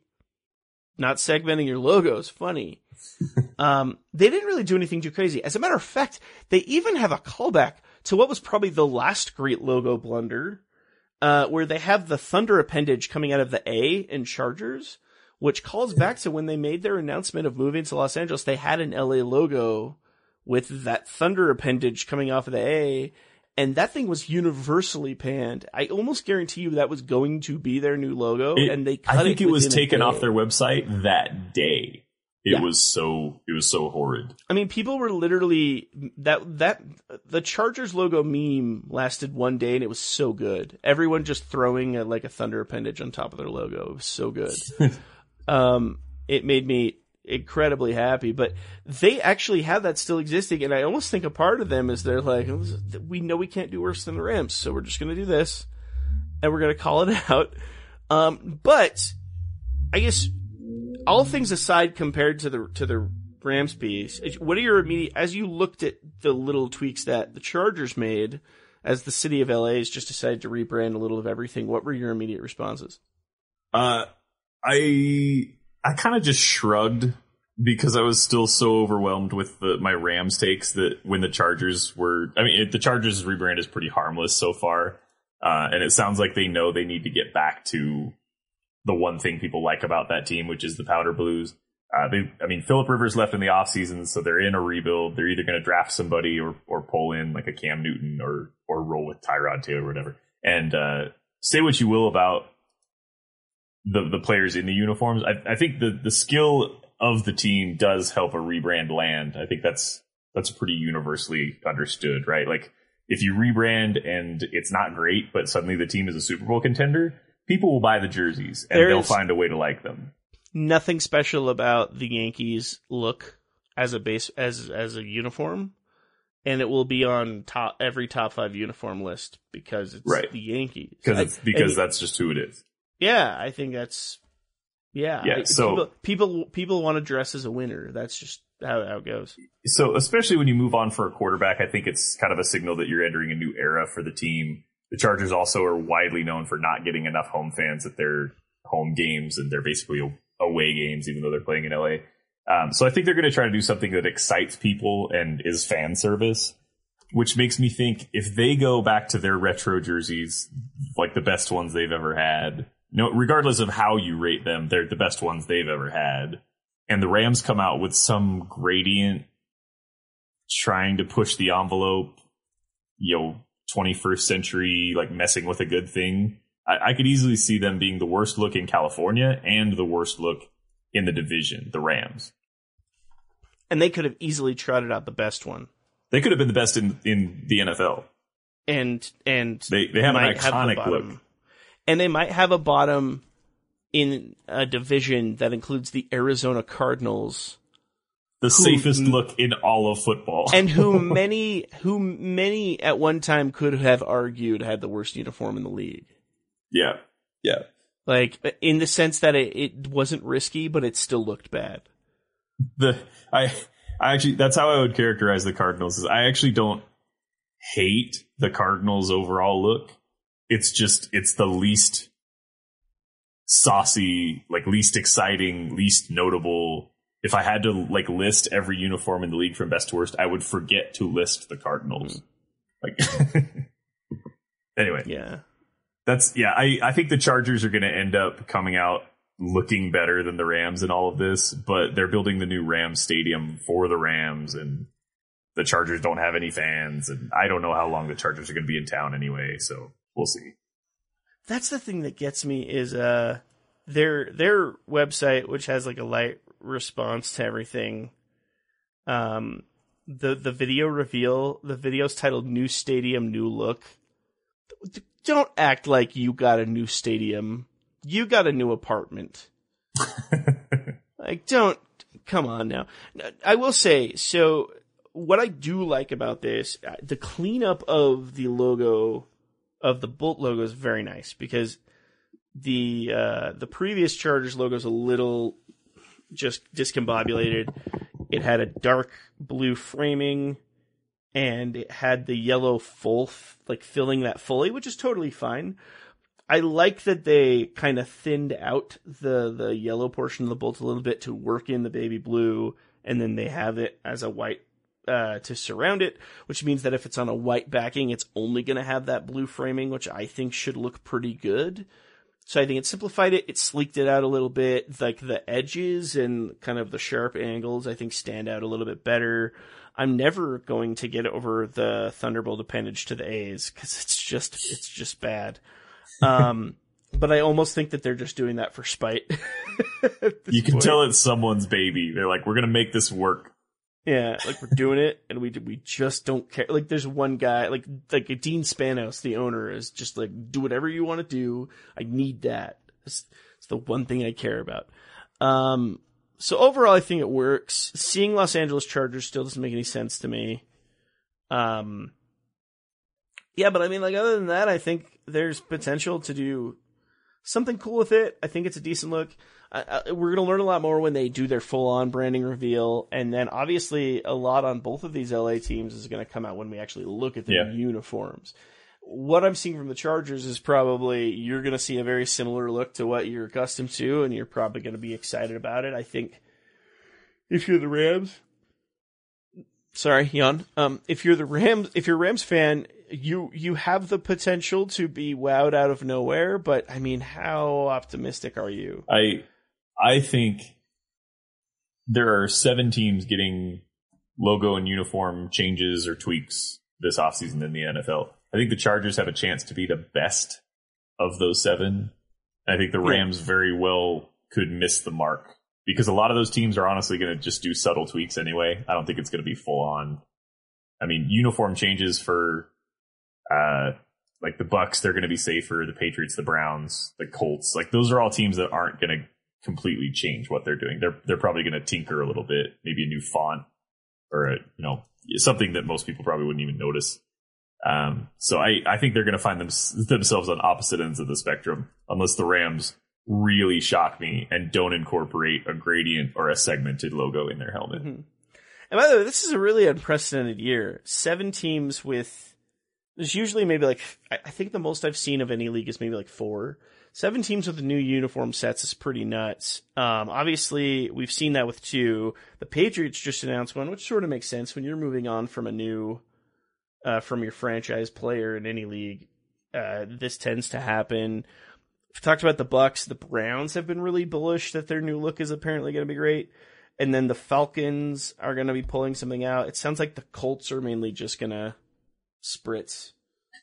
not segmenting your logo is funny. um, they didn't really do anything too crazy. As a matter of fact, they even have a callback to what was probably the last great logo blunder, uh, where they have the thunder appendage coming out of the A in Chargers, which calls back to when they made their announcement of moving to Los Angeles. They had an LA logo with that thunder appendage coming off of the A, and that thing was universally panned. I almost guarantee you that was going to be their new logo, It- and they cut I think it was taken off their website that day. It Yeah. was so it was so horrid. I mean, people were literally that that the Chargers logo meme lasted one day and it was so good. Everyone just throwing a, like a thunder appendage on top of their logo. It was so good. um, it made me incredibly happy. But they actually have that still existing, and I almost think a part of them is they're like, we know we can't do worse than the Rams, so we're just going to do this, and we're going to call it out. Um, but I guess all things aside, compared to the to the Rams piece, what are your immediate as you looked at the little tweaks that the Chargers made as the city of LA has just decided to rebrand a little of everything? What were your immediate responses? Uh, I I kind of just shrugged because I was still so overwhelmed with the, my Rams takes that when the Chargers were, I mean, it, the Chargers rebrand is pretty harmless so far, uh, and it sounds like they know they need to get back to the one thing people like about that team, which is the powder blues. Uh, they, I mean, Philip Rivers left in the offseason, so they're in a rebuild. They're either going to draft somebody or or pull in like a Cam Newton or or roll with Tyrod Taylor or whatever. And uh, say what you will about the the players in the uniforms. I, I think the the skill of the team does help a rebrand land. I think that's that's pretty universally understood, right? Like if you rebrand and it's not great, but suddenly the team is a Super Bowl contender, people will buy the jerseys and There they'll find a way to like them. Nothing special about the Yankees look as a base as as a uniform, and it will be on top every top five uniform list because it's Right. the Yankees. Because it's because that's just who it is. Yeah, I think that's yeah. Yeah, so- people people, people want to dress as a winner. That's just how, how it goes. So especially when you move on for a quarterback, I think it's kind of a signal that you're entering a new era for the team. The Chargers also are widely known for not getting enough home fans at their home games, and they're basically away games, even though they're playing in LA. Um, so I think they're going to try to do something that excites people and is fan service, which makes me think if they go back to their retro jerseys, like the best ones they've ever had, no, regardless of how you rate them, they're the best ones they've ever had. And the Rams come out with some gradient trying to push the envelope, you know, 21st century, like messing with a good thing. I, I could easily see them being the worst look in California and the worst look in the division, the Rams. And they could have easily trotted out the best one. They could have been the best in, in the NFL. And and They they have an have iconic bottom. look. And they might have a bottom in a division that includes the Arizona Cardinals, the safest look in all of football. and who many who many at one time could have argued had the worst uniform in the league. yeah, yeah. Like in the sense that it, it wasn't risky, but it still looked bad. The I I actually that's how I would characterize the Cardinals. Is I actually don't hate the Cardinals overall look. It's just it's the least saucy, like least exciting, least notable. If I had to like list every uniform in the league from best to worst, I would forget to list the Cardinals. Hmm. Like anyway, Yeah. that's yeah. I I think the Chargers are going to end up coming out looking better than the Rams in all of this, but they're building the new Rams stadium for the Rams, and the Chargers don't have any fans, and I don't know how long the Chargers are going to be in town anyway. So we'll see. That's the thing that gets me is uh their their website, which has like a light response to everything. Um, the the video reveal, the video's titled "New Stadium, New Look." Don't act like you got a new stadium. You got a new apartment. like, don't come on now. I will say so. What I do like about this, uh, the cleanup of the logo of the Bolt logo is very nice because the uh, the previous Chargers logo is a little just discombobulated. It had a dark blue framing, and it had the yellow full like filling that fully, which is totally fine. I like that they kind of thinned out the the yellow portion of the bolt a little bit to work in the baby blue, and then they have it as a white uh, to surround it, which means that if it's on a white backing, it's only going to have that blue framing, which I think should look pretty good. So I think it simplified it. It sleeked it out a little bit. Like the edges and kind of the sharp angles, I think stand out a little bit better. I'm never going to get over the Thunderbolt appendage to the A's because it's just it's just bad. Um, but I almost think that they're just doing that for spite. You can point. tell it's someone's baby. They're like, we're going to make this work. Yeah, like we're doing it, and we we just don't care. Like there's one guy, like like Dean Spanos, the owner, is just like do whatever you want to do. I need that. It's, it's the one thing I care about. Um, so overall, I think it works. Seeing Los Angeles Chargers still doesn't make any sense to me. Um, yeah, but I mean, like other than that, I think there's potential to do something cool with it. I think it's a decent look. We're going to learn a lot more when they do their full on branding reveal. And then obviously, a lot on both of these LA teams is going to come out when we actually look at their Yeah. uniforms. What I'm seeing from the Chargers is probably you're going to see a very similar look to what you're accustomed to, and you're probably going to be excited about it. I think if you're the Rams, sorry, Jan. Um, if you're the Rams, if you're a Rams fan, you you have the potential to be wowed out of nowhere. But I mean, how optimistic are you? I I think there are seven teams getting logo and uniform changes or tweaks this offseason in the NFL. I think the Chargers have a chance to be the best of those seven. I think the. Rams very well could miss the mark because a lot of those teams are honestly going to just do subtle tweaks anyway. I don't think it's going to be full on. I mean, uniform changes for uh like the Bucks, they're going to be safer. The Patriots, the Browns, the Colts, like those are all teams that aren't going to completely change what they're doing. They're they're probably going to tinker a little bit, maybe a new font or a, you know something that most people probably wouldn't even notice. Um, so I I think they're going to find them, themselves on opposite ends of the spectrum, unless the Rams really shock me and don't incorporate a gradient or a segmented logo in their helmet. And by the way, this is a really unprecedented year. Seven teams with there's usually maybe like I think the most I've seen of any league is maybe like four. Seven teams with new uniform sets is pretty nuts. Um, obviously, we've seen that with two. The Patriots just announced one, which sort of makes sense when you're moving on from a new, uh, from your franchise player in any league. Uh, this tends to happen. We've talked about the Bucks. The Browns have been really bullish that their new look is apparently going to be great. And then the Falcons are going to be pulling something out. It sounds like the Colts are mainly just going to spritz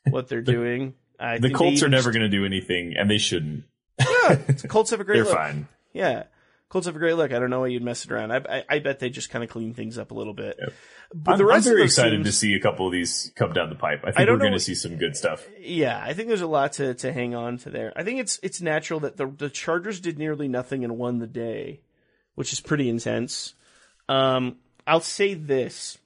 what they're doing. I The Colts are never going to do anything, and they shouldn't. just- Colts have a great look. They're look. fine. Yeah. Colts have a great look. I don't know why you'd mess it around. I, I, I bet they just kind of clean things up a little bit. But I'm, I'm very excited teams, to see a couple of these come down the pipe. I think I we're going to see some good stuff. Yeah, I think there's a lot to, to hang on to there. I think it's it's natural that the the Chargers did nearly nothing and won the day, which is pretty intense. Um, I'll say this.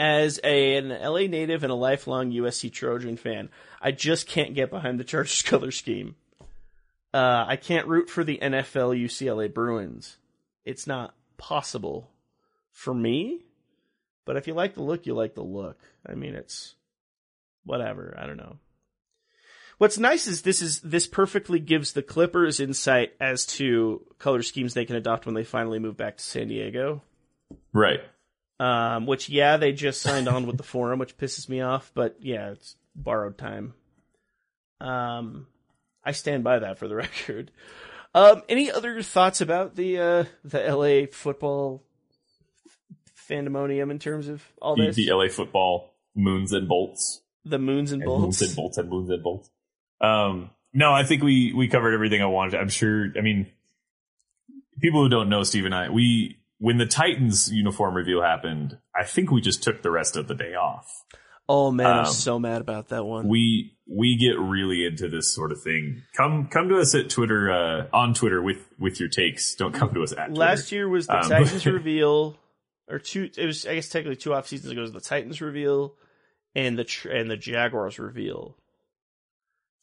As a, an LA native and a lifelong USC Trojan fan, I just can't get behind the Chargers color scheme. Uh, I can't root for the NFL UCLA Bruins. It's not possible for me. But if you like the look, you like the look. I mean, it's whatever. I don't know. What's nice is this is this perfectly gives the Clippers insight as to color schemes they can adopt when they finally move back to San Diego. Right. Um, which yeah, they just signed on with the forum, which pisses me off. But yeah, it's borrowed time. Um, I stand by that for the record. Um, any other thoughts about the uh, the LA football fandemonium in terms of all The, this? the LA football moons and bolts. the moons and And bolts. moons and bolts and moons and bolts. Um, no, I think we we covered everything I wanted. I'm sure. I mean, people who don't know Steve and I, we when the Titans uniform reveal happened, I think we just took the rest of the day off. Oh man, I'm Um, so mad about that one. We we get really into this sort of thing. Come come to us at Twitter uh, on Twitter with with your takes. Don't come to us at Twitter. Last year was the Um, Titans reveal, or two. It was I guess technically two off seasons ago was the Titans reveal, and the and the Jaguars reveal.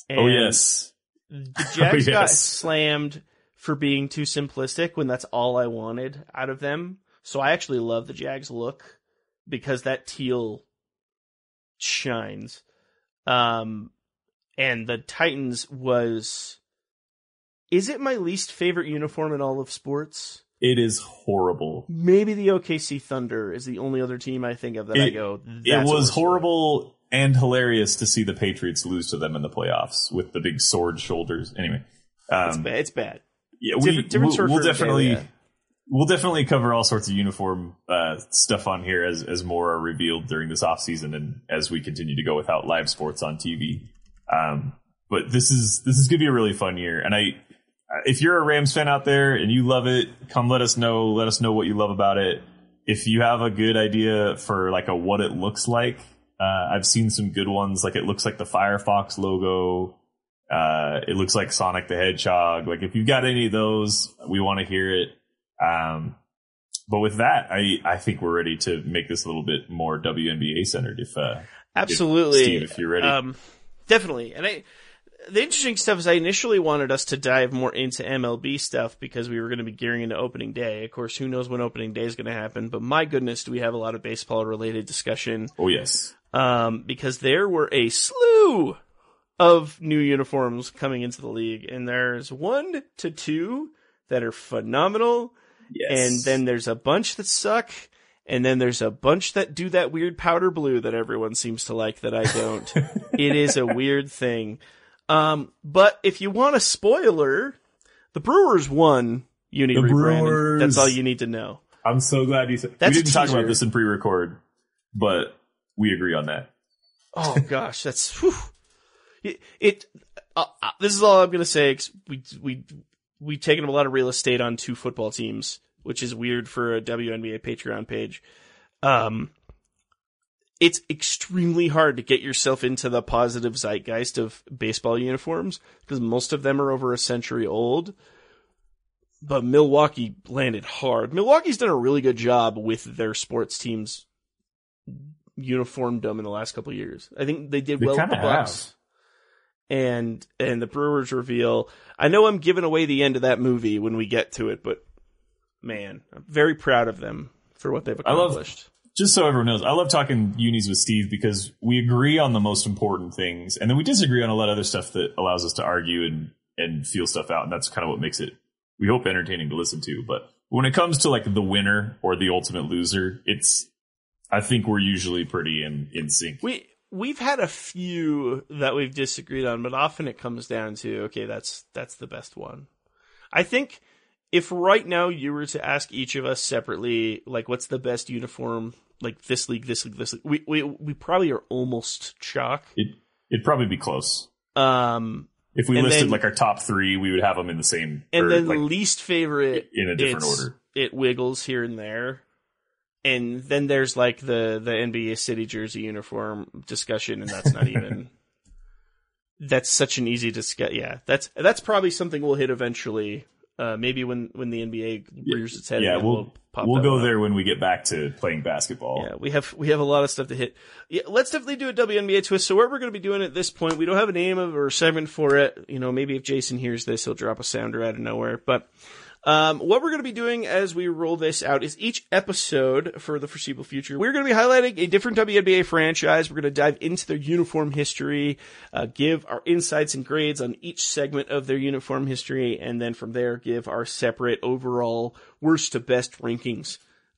And Oh yes, the Jags got yes. slammed for being too simplistic when that's all I wanted out of them. So I actually love the Jags look because that teal shines. Um, and the Titans was. Is it my least favorite uniform in all of sports? it is horrible. Maybe the OKC Thunder is the only other team I think of that I It- go. It was horrible and hilarious to see the Patriots lose to them in the playoffs with the big sword shoulders. Anyway, It's um, bad. It's bad. Yeah, we Different- different we'll, we'll definitely we'll definitely cover all sorts of uniform uh, stuff on here as as more are revealed during this off season and as we continue to go without live sports on TV. Um, but this is this is gonna be a really fun year, and I. If you're a Rams fan out there and you love it, come let us know. Let us know what you love about it. If you have a good idea for like a what it looks like, uh, I've seen some good ones. Like it looks like the Firefox logo. Uh, it looks like Sonic the Hedgehog. Like if you've got any of those, we want to hear it. Um, but with that, I, I think we're ready to make this a little bit more WNBA centered. If, uh, Absolutely, Steve, if you're ready. Um, definitely. And I, the interesting stuff is, I initially wanted us to dive more into MLB stuff because we were going to be gearing into opening day. Of course, who knows when opening day is going to happen? But my goodness, do we have a lot of baseball related discussion? oh yes, Um, because there were a slew of new uniforms coming into the league, and there's one to two that are phenomenal. yes. And then there's a bunch that suck. And then there's a bunch that do that weird powder blue that everyone seems to like that I don't. it is a weird thing. Um, but if you want a spoiler, the Brewers won. You need The rebranding. Brewers. That's all you need to know. I'm so glad you said. That's we didn't talk about this in pre-record, but we agree on that. Oh gosh, that's whew. It. it uh, uh, this is all I'm gonna say. 'cause We we we've taken a lot of real estate on two football teams, which is weird for a WNBA Patreon page. Um, it's extremely hard to get yourself into the positive zeitgeist of baseball uniforms because most of them are over a century old. But Milwaukee landed hard. Milwaukee's done a really good job with their sports teams uniformed them in the last couple of years. I think they did They well with the Bucks. And and the Brewers reveal. I know I'm giving away the end of that movie when we get to it, but man, I'm very proud of them for what they've I love- accomplished. Just so everyone knows, I love talking unis with Steve because we agree on the most important things, and then we disagree on a lot of other stuff that allows us to argue and and feel stuff out, and that's kind of what makes it we hope entertaining to listen to. But when it comes to like the winner or the ultimate loser, it's I think we're usually pretty in in sync. We we've had a few that we've disagreed on, but often it comes down to okay, that's that's the best one. I think if right now you were to ask each of us separately, like what's the best uniform, like this league, this league, this league, we we we probably are almost chalk. It it'd probably be close. Um, If we listed then- like our top three, we would have them in the same and or, then like, least favorite in a different order. It wiggles here and there. And then there's like the the NBA city jersey uniform discussion, and that's not even. that's such an easy discuss. Yeah, that's that's probably something we'll hit eventually. Uh, maybe when when the NBA rears its head, yeah, we'll pop we'll go up. there when we get back to playing basketball. Yeah, we have we have a lot of stuff to hit. Yeah, let's definitely do a WNBA twist. So what we're going to be doing at this point, we don't have a name of or a segment for it. You know, maybe if Jason hears this, he'll drop a sounder out of nowhere. But um, what we're going to be doing as we roll this out is each episode for the foreseeable future, we're going to be highlighting a different WNBA franchise. We're going to dive into their uniform history, uh, give our insights and grades on each segment of their uniform history, and then from there give our separate overall worst to best rankings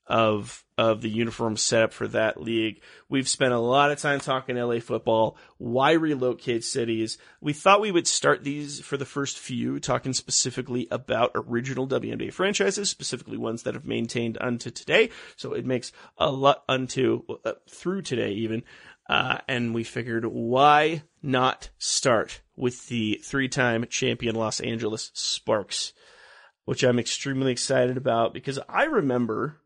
of of the uniform setup for that league. We've spent a lot of time talking LA football, why relocate cities. We thought we would start these for the first few, talking specifically about original WNBA franchises, specifically ones that have maintained unto today. So it makes a lot unto uh, through today even. Uh, and we figured why not start with the three-time champion Los Angeles Sparks, which I'm extremely excited about because I remember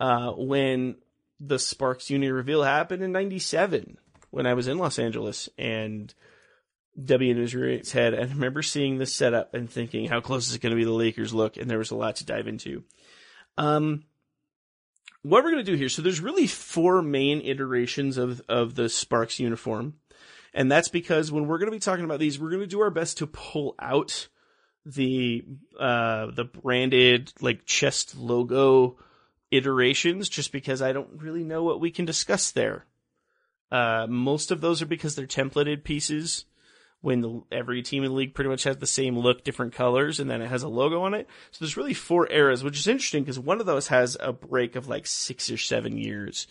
uh, when the Sparks Uni reveal happened in '97 when I was in Los Angeles and W News reared its head. And I remember seeing this setup and thinking, how close is it going to be the Lakers look? And there was a lot to dive into. Um, what we're going to do here, so there's really four main iterations of of the Sparks uniform, and that's because when we're going to be talking about these, we're going to do our best to pull out the uh the branded like chest logo iterations just because I don't really know what we can discuss there. Uh, most of those are because they're templated pieces when the, every team in the league pretty much has the same look, different colors, and then it has a logo on it. So there's really four eras, which is interesting because one of those has a break of like six or seven years.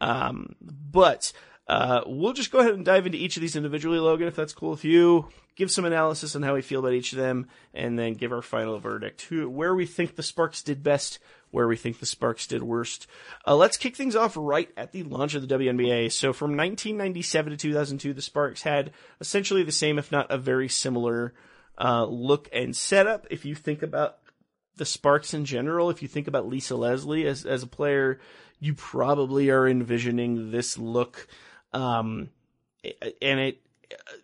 Um, but uh, we'll just go ahead and dive into each of these individually, Logan, if that's cool with you. Give some analysis on how we feel about each of them, and then give our final verdict. Who, where we think the Sparks did best, where we think the Sparks did worst. Uh, let's kick things off right at the launch of the WNBA. So from 1997 to 2002, the Sparks had essentially the same, if not a very similar, uh, look and setup. If you think about the Sparks in general, if you think about Lisa Leslie as as a player, you probably are envisioning this look. Um, and it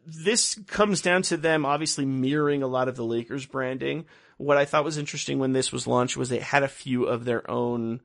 this comes down to them obviously mirroring a lot of the Lakers branding. What I thought was interesting when this was launched was they had a few of their own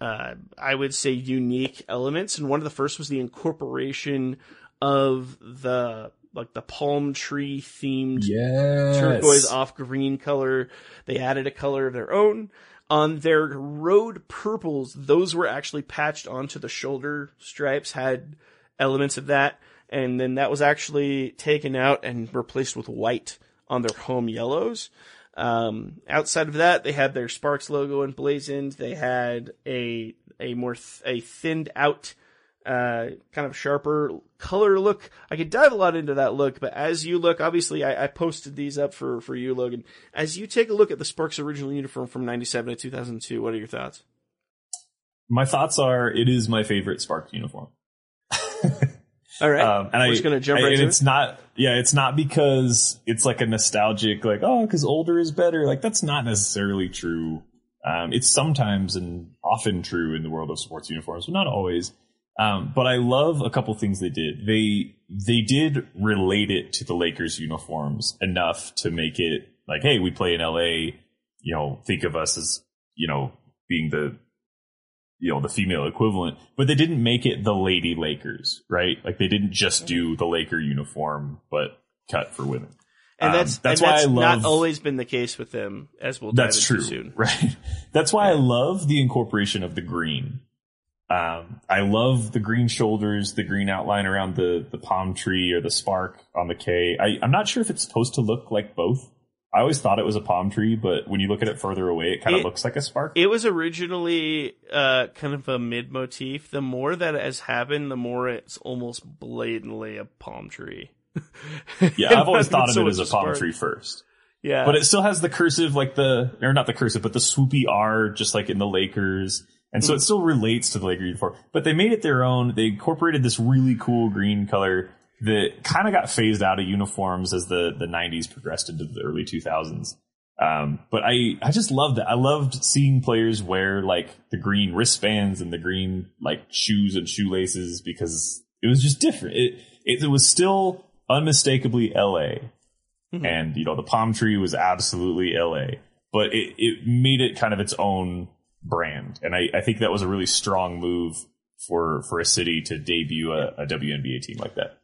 uh, I would say unique elements, and one of the first was the incorporation of the like the palm tree themed Yes. turquoise off green color. They added a color of their own. On their road purples, those were actually patched onto the shoulder stripes, had elements of that. And then that was actually taken out and replaced with white on their home yellows. Um, outside of that, they had their Sparks logo emblazoned. They had a, a more, th- a thinned out, uh, kind of sharper color look. I could dive a lot into that look, but as you look, obviously I, I posted these up for, for you, Logan. As you take a look at the Sparks original uniform from 97 to 2002, what are your thoughts? My thoughts are it is my favorite Sparks uniform. All right. Um, and We're I, just gonna jump I- right and it's not, yeah, it's not because it's like a nostalgic, like, oh, because older is better. Like, that's not necessarily true. Um, it's sometimes and often true in the world of sports uniforms, but not always. Um, but I love a couple things they did. They, they did relate it to the Lakers uniforms enough to make it like, hey, we play in LA, you know, think of us as, you know, being the, you know the female equivalent, but they didn't make it the Lady Lakers, right? Like they didn't just do the Laker uniform, but cut for women. and um, that's, that's and why that's I love- not always been the case with them, as we'll That's true, soon. right? That's why I love the incorporation of the green. Um, I love the green shoulders, the green outline around the the palm tree or the spark on the K. I, I'm not sure if it's supposed to look like both. I always thought it was a palm tree, but when you look at it further away, it kind of looks like a spark. It was originally uh, kind of a mid motif. The more that has happened, the more it's almost blatantly a palm tree. yeah, I've always thought of so it as a palm spark. tree first. Yeah, But it still has the cursive, like the, or not the cursive, but the swoopy R, just like in the Lakers. And so it still relates to the Lakers uniform. But they made it their own. They incorporated this really cool green color that kind of got phased out of uniforms as the, the 90s progressed into the early 2000s. Um, but I, I just loved that. I loved seeing players wear like the green wristbands and the green like shoes and shoelaces because it was just different. It, it, it was still unmistakably LA. And, you know, the palm tree was absolutely LA. but it, it made it kind of its own brand, and I, I think that was a really strong move for for a city to debut a, a WNBA team like that.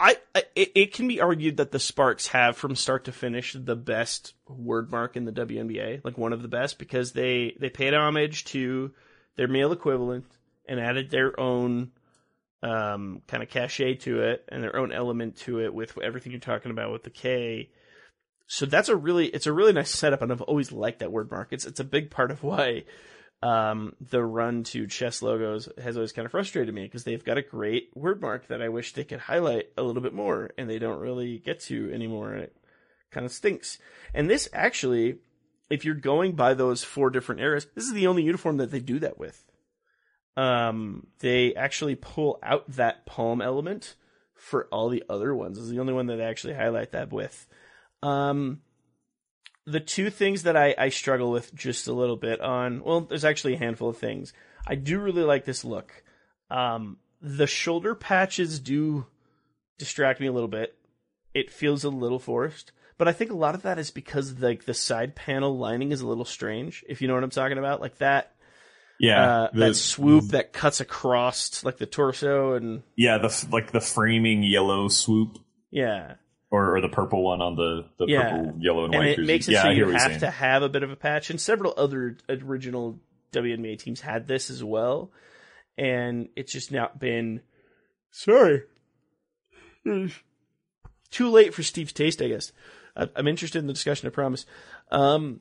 I, I it, can be argued that the Sparks have from start to finish the best word mark in the WNBA, like one of the best, because they they paid homage to their male equivalent and added their own um, kind of cachet to it and their own element to it with everything you're talking about with the K. So that's a really it's a really nice setup, and I've always liked that word mark. It's it's a big part of why um, the run to chess logos has always kind of frustrated me because they've got a great word mark that I wish they could highlight a little bit more, and they don't really get to anymore, and it kind of stinks. And this actually, if you're going by those four different eras, this is the only uniform that they do that with. Um, they actually pull out that palm element for all the other ones. This is the only one that they actually highlight that with. Um, the two things that I, I struggle with just a little bit on, well, there's actually a handful of things. I do really like this look. Um, the shoulder patches do distract me a little bit. It feels a little forced, but I think a lot of that is because like the side panel lining is a little strange. If you know what I'm talking about, like that Yeah, uh, the- that swoop that cuts across like the torso and Yeah, the like the framing yellow swoop yeah, or, or the purple one on the the Yeah. purple, yellow, and and white it jersey. makes it yeah, so you have to have a bit of a patch. And several other original WNBA teams had this as well, and it's just not been. Sorry, too late for Steve's taste, I guess. I- I'm interested in the discussion. I promise. Um,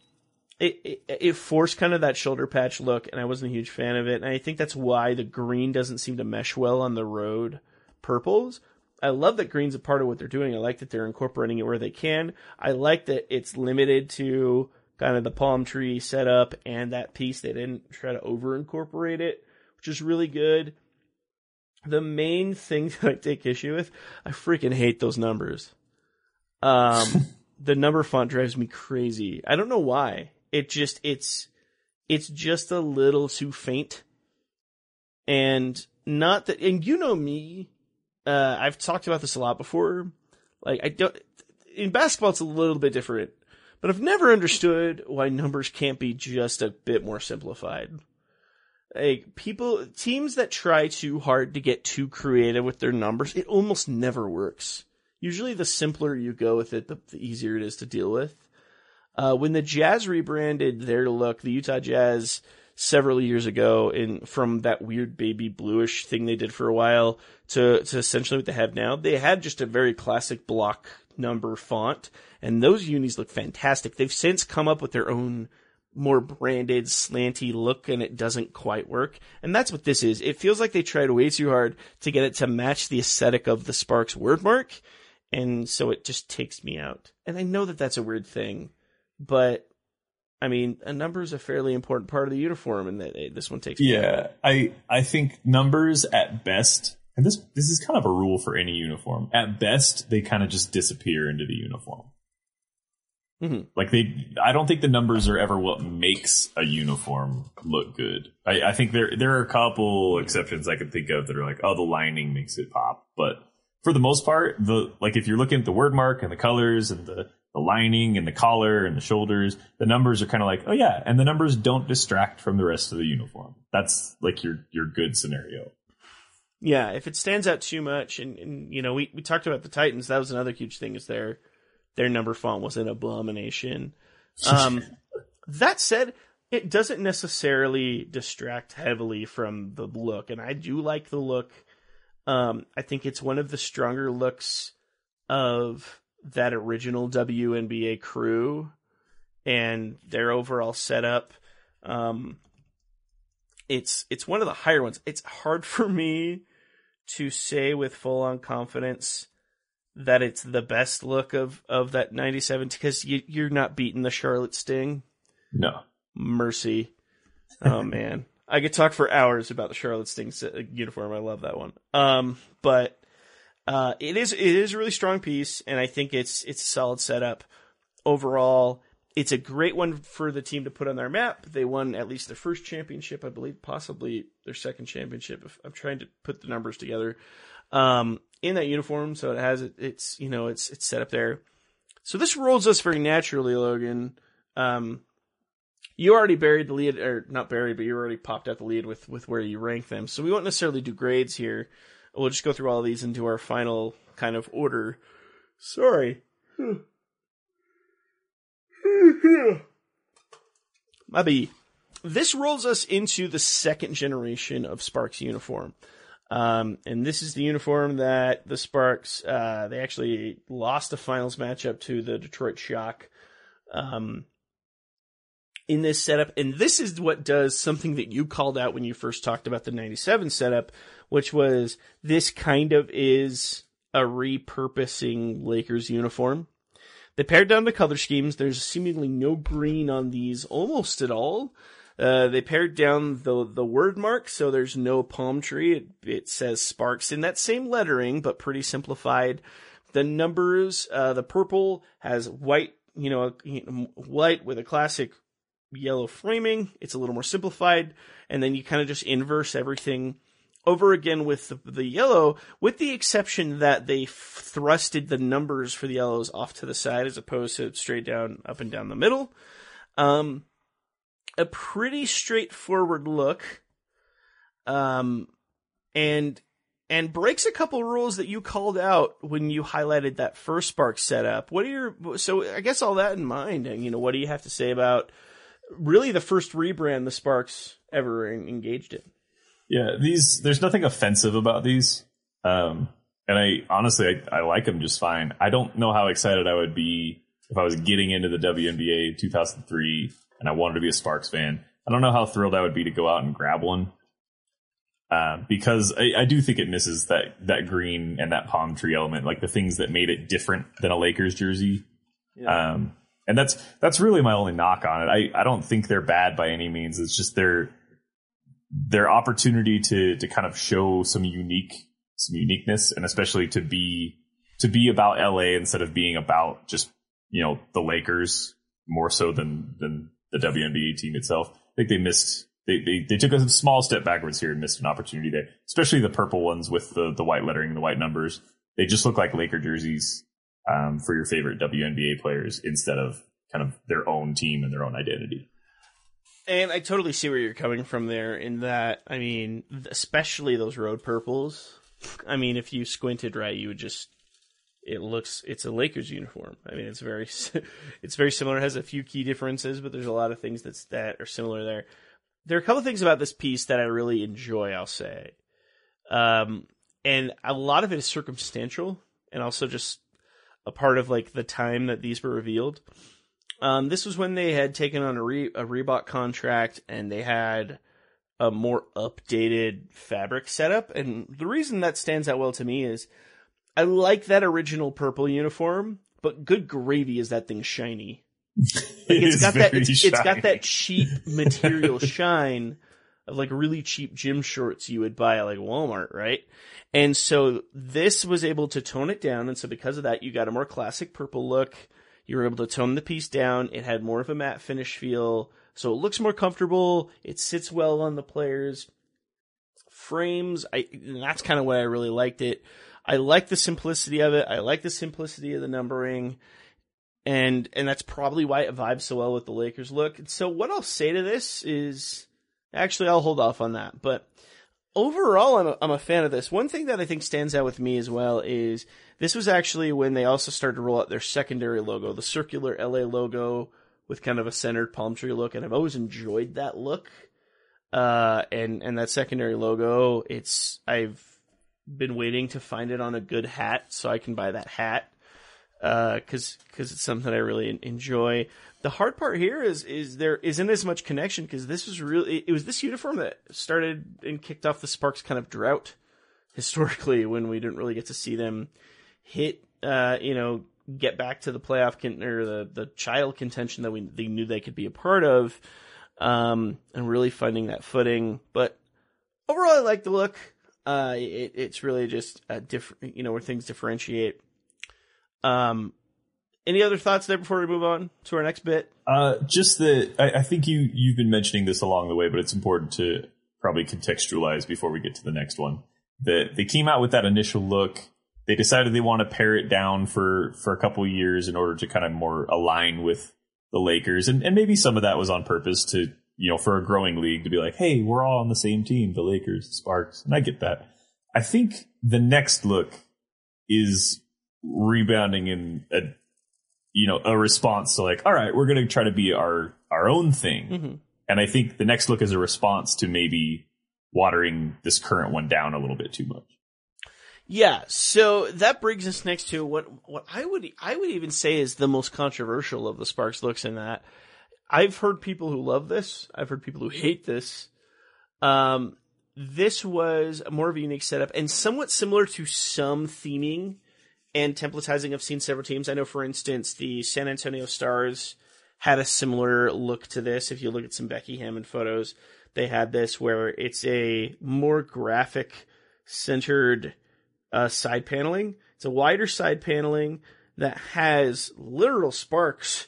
it, it it forced kind of that shoulder patch look, and I wasn't a huge fan of it. And I think that's why the green doesn't seem to mesh well on the road purples. I love that green's a part of what they're doing. I like that they're incorporating it where they can. I like that it's limited to kind of the palm tree setup and that piece. They didn't try to over incorporate it, which is really good. The main thing that I take issue with, I freaking hate those numbers. Um, the number font drives me crazy. I don't know why. It just it's it's just a little too faint. And not that and you know me, uh I've talked about this a lot before. Like I don't in basketball it's a little bit different. But I've never understood why numbers can't be just a bit more simplified. Like people teams that try too hard to get too creative with their numbers, it almost never works. Usually the simpler you go with it, the, the easier it is to deal with. Uh, when the Jazz rebranded their look, the Utah Jazz several years ago, in from that weird baby bluish thing they did for a while to to essentially what they have now, they had just a very classic block number font, and those unis look fantastic. They've since come up with their own more branded slanty look and it doesn't quite work. And that's what this is. It feels like they tried way too hard to get it to match the aesthetic of the Sparks wordmark. And so it just takes me out. And I know that that's a weird thing, but I mean, a number is a fairly important part of the uniform and that this one takes. Yeah, I I think numbers at best, and this this is kind of a rule for any uniform. At best, they kind of just disappear into the uniform. Mhm. Like they, I don't think the numbers are ever what makes a uniform look good. I, I think there there are a couple exceptions I can think of that are like, oh, the lining makes it pop, but for the most part, the like if you're looking at the word mark and the colors and the the lining and the collar and the shoulders, the numbers are kind of like, oh yeah, and the numbers don't distract from the rest of the uniform. That's like your your good scenario. Yeah, if it stands out too much, and, and you know, we, we talked about the Titans. That was another huge thing. Is their their number font was an abomination. Um, that said, it doesn't necessarily distract heavily from the look, and I do like the look. Um, I think it's one of the stronger looks of that original WNBA crew and their overall setup. Um, it's it's one of the higher ones. It's hard for me to say with full on confidence that it's the best look of of that 97 because you you're not beating the Charlotte Sting. No, Mercy. Oh man. I could talk for hours about the Charlotte Sting uniform. I love that one. Um but uh it is it is a really strong piece and I think it's it's a solid setup overall. It's a great one for the team to put on their map. They won at least their first championship, I believe, possibly their second championship. If I'm trying to put the numbers together, um, in that uniform, so it has it, it's you know it's it's set up there. So this rolls us very naturally, Logan. Um, you already buried the lead, or not buried, but you already popped out the lead with with where you rank them. So we won't necessarily do grades here. We'll just go through all these into our final kind of order. Sorry. My B. This rolls us into the second generation of Sparks uniform. Um, and this is the uniform that the Sparks, uh, they actually lost a finals matchup to the Detroit Shock. Um, in this setup, and this is what does something that you called out when you first talked about the 97 setup, which was this kind of is a repurposing Lakers uniform. They pared down the color schemes. There's seemingly no green on these almost at all. Uh, they pared down the the word mark, so there's no palm tree. It, it says Sparks in that same lettering, but pretty simplified. The numbers, uh, the purple has white, you know, white with a classic yellow framing. It's a little more simplified, and then you kind of just inverse everything over again with the, the, yellow, with the exception that they f- thrusted the numbers for the yellows off to the side as opposed to straight down, up and down the middle. Um, a pretty straightforward look. Um, and and breaks a couple rules that you called out when you highlighted that first Spark setup. What are your so I guess all that in mind, and you know, what do you have to say about really the first rebrand the Sparks ever engaged in? Yeah, these there's nothing offensive about these. Um and I honestly I, I like them just fine. I don't know how excited I would be if I was getting into the WNBA 2003 and I wanted to be a Sparks fan. I don't know how thrilled I would be to go out and grab one. Uh, because I, I, do think it misses that that green and that palm tree element, like the things that made it different than a Lakers jersey. Yeah. Um, and that's that's really my only knock on it. I, I don't think they're bad by any means. It's just their their opportunity to to kind of show some unique some uniqueness, and especially to be to be about LA instead of being about just you know the Lakers more so than than the WNBA team itself. I think they missed. They, they, they took a small step backwards here and missed an opportunity there, especially the purple ones with the, the white lettering and the white numbers. They just look like Laker jerseys um, for your favorite WNBA players instead of kind of their own team and their own identity. And I totally see where you're coming from there in that, I mean, especially those road purples. I mean, if you squinted right, you would just it looks it's a Lakers uniform. I mean, it's very it's very similar. It has a few key differences, but there's a lot of things that's that are similar there. There are a couple things about this piece that I really enjoy. I'll say, um, and a lot of it is circumstantial, and also just a part of like the time that these were revealed. Um, this was when they had taken on a, Re- a Reebok contract, and they had a more updated fabric setup. And the reason that stands out well to me is I like that original purple uniform, but good gravy is that thing shiny. Like it it's got that it's, shiny. it's got that cheap material shine of like really cheap gym shorts you would buy at like Walmart, right? And so this was able to tone it down, and so because of that, you got a more classic purple look. You were able to tone the piece down. It had more of a matte finish feel, so it looks more comfortable. It sits well on the players' frames. I that's kind of what I really liked it. I like the simplicity of it. I like the simplicity of the numbering. And and that's probably why it vibes so well with the Lakers look. And So what I'll say to this is actually I'll hold off on that. But overall I'm a, I'm a fan of this. One thing that I think stands out with me as well is this was actually when they also started to roll out their secondary logo, the circular LA logo with kind of a centered palm tree look and I've always enjoyed that look. Uh and and that secondary logo, it's I've been waiting to find it on a good hat so I can buy that hat because uh, because it's something I really enjoy. The hard part here is is there isn't as much connection because this was really it was this uniform that started and kicked off the Sparks kind of drought historically when we didn't really get to see them hit uh, you know get back to the playoff con- or the the child contention that we they knew they could be a part of um, and really finding that footing. But overall, I like the look. Uh, it, it's really just a different, you know, where things differentiate. Um, any other thoughts there before we move on to our next bit? Uh, just that I, I think you you've been mentioning this along the way, but it's important to probably contextualize before we get to the next one. That they came out with that initial look. They decided they want to pare it down for for a couple years in order to kind of more align with the Lakers, and, and maybe some of that was on purpose to you know for a growing league to be like, hey, we're all on the same team, the Lakers, the Sparks, and I get that. I think the next look is rebounding in a you know a response to like, all right, we're going to try to be our our own thing, Mm-hmm. and I think the next look is a response to maybe watering this current one down a little bit too much. Yeah, so that brings us next to what what I would I would even say is the most controversial of the Sparks looks in that. I've heard people who love this. I've heard people who hate this. Um, this was more of a unique setup and somewhat similar to some theming and templatizing I've seen several teams. I know, for instance, the San Antonio Stars had a similar look to this. If you look at some Becky Hammon photos, they had this where it's a more graphic centered uh, side paneling. It's a wider side paneling that has literal sparks